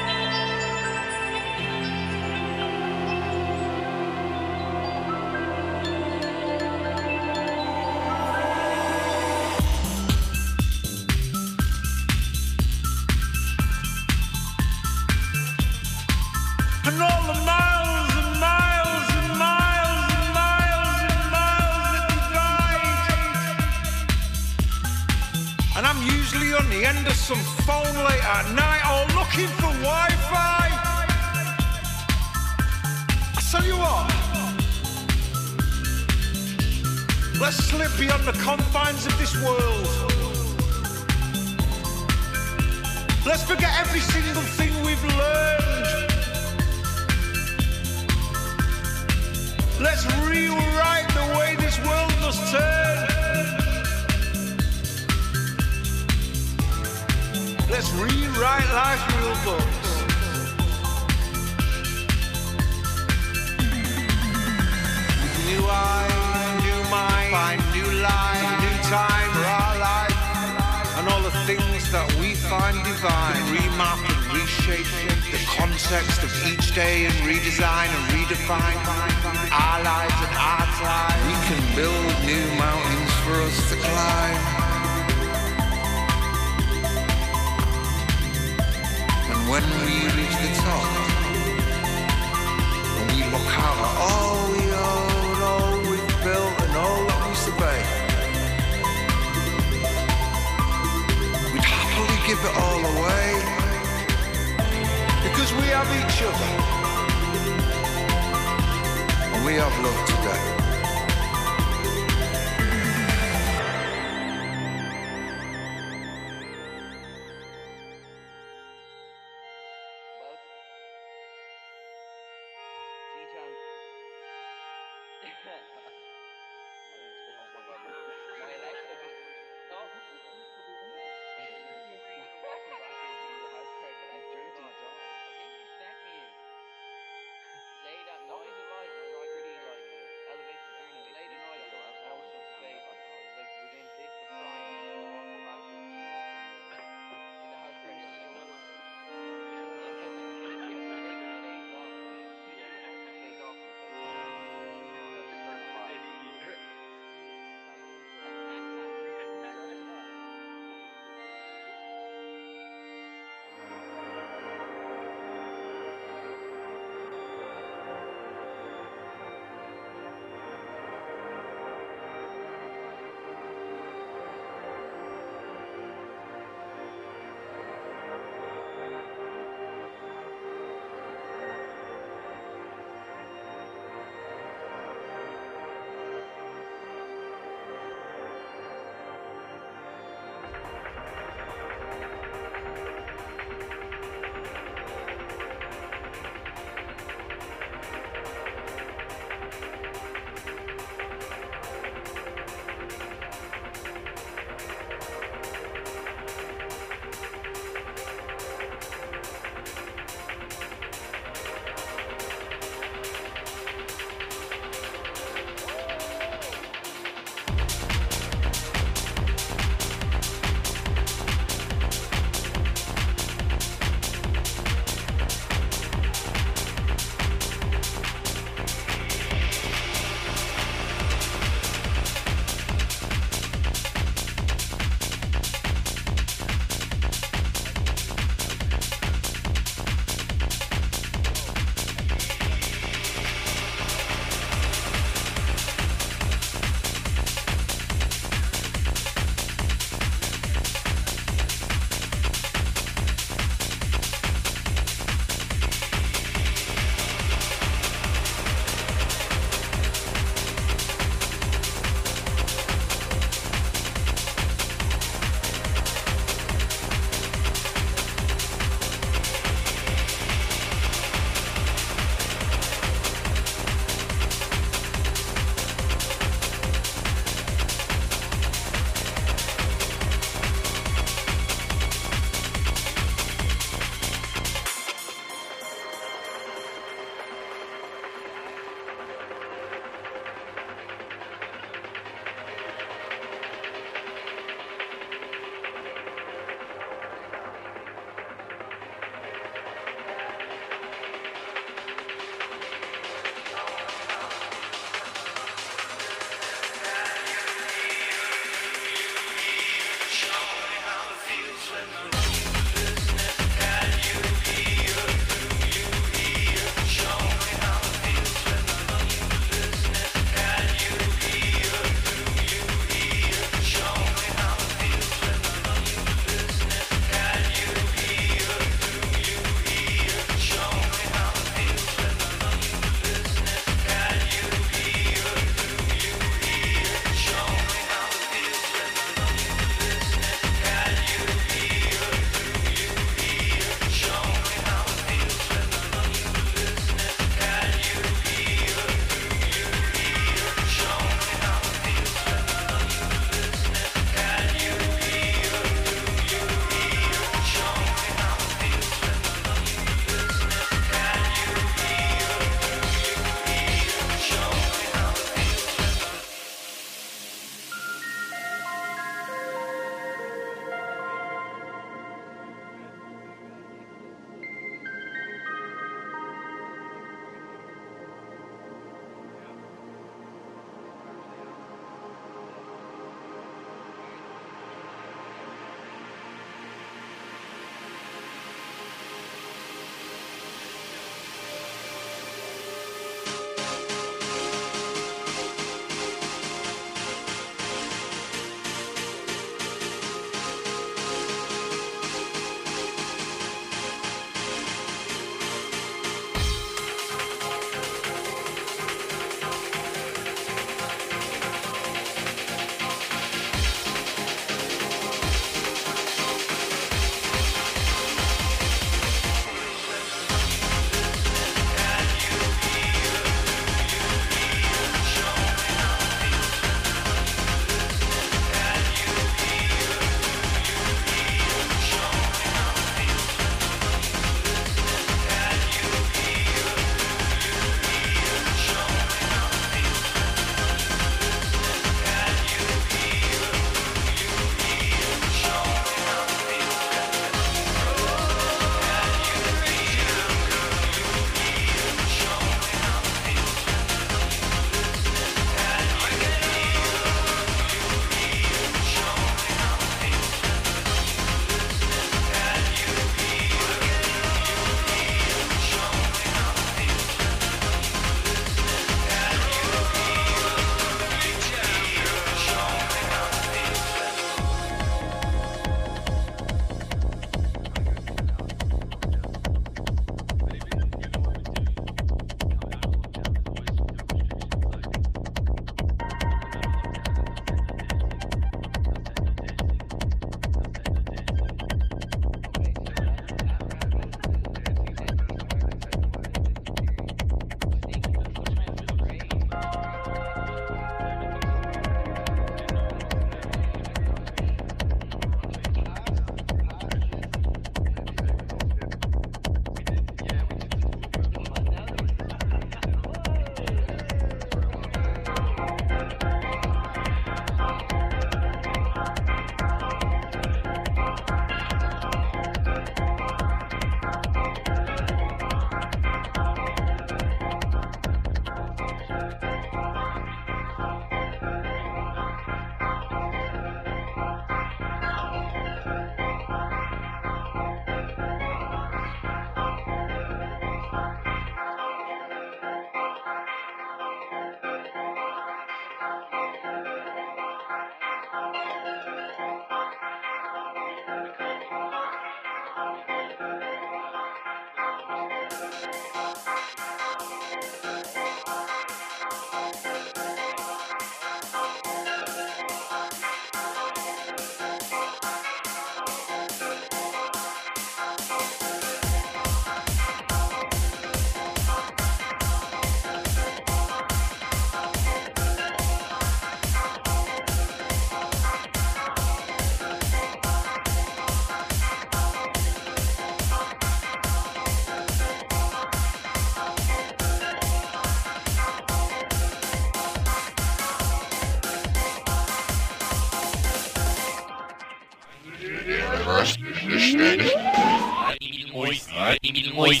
S19: hoy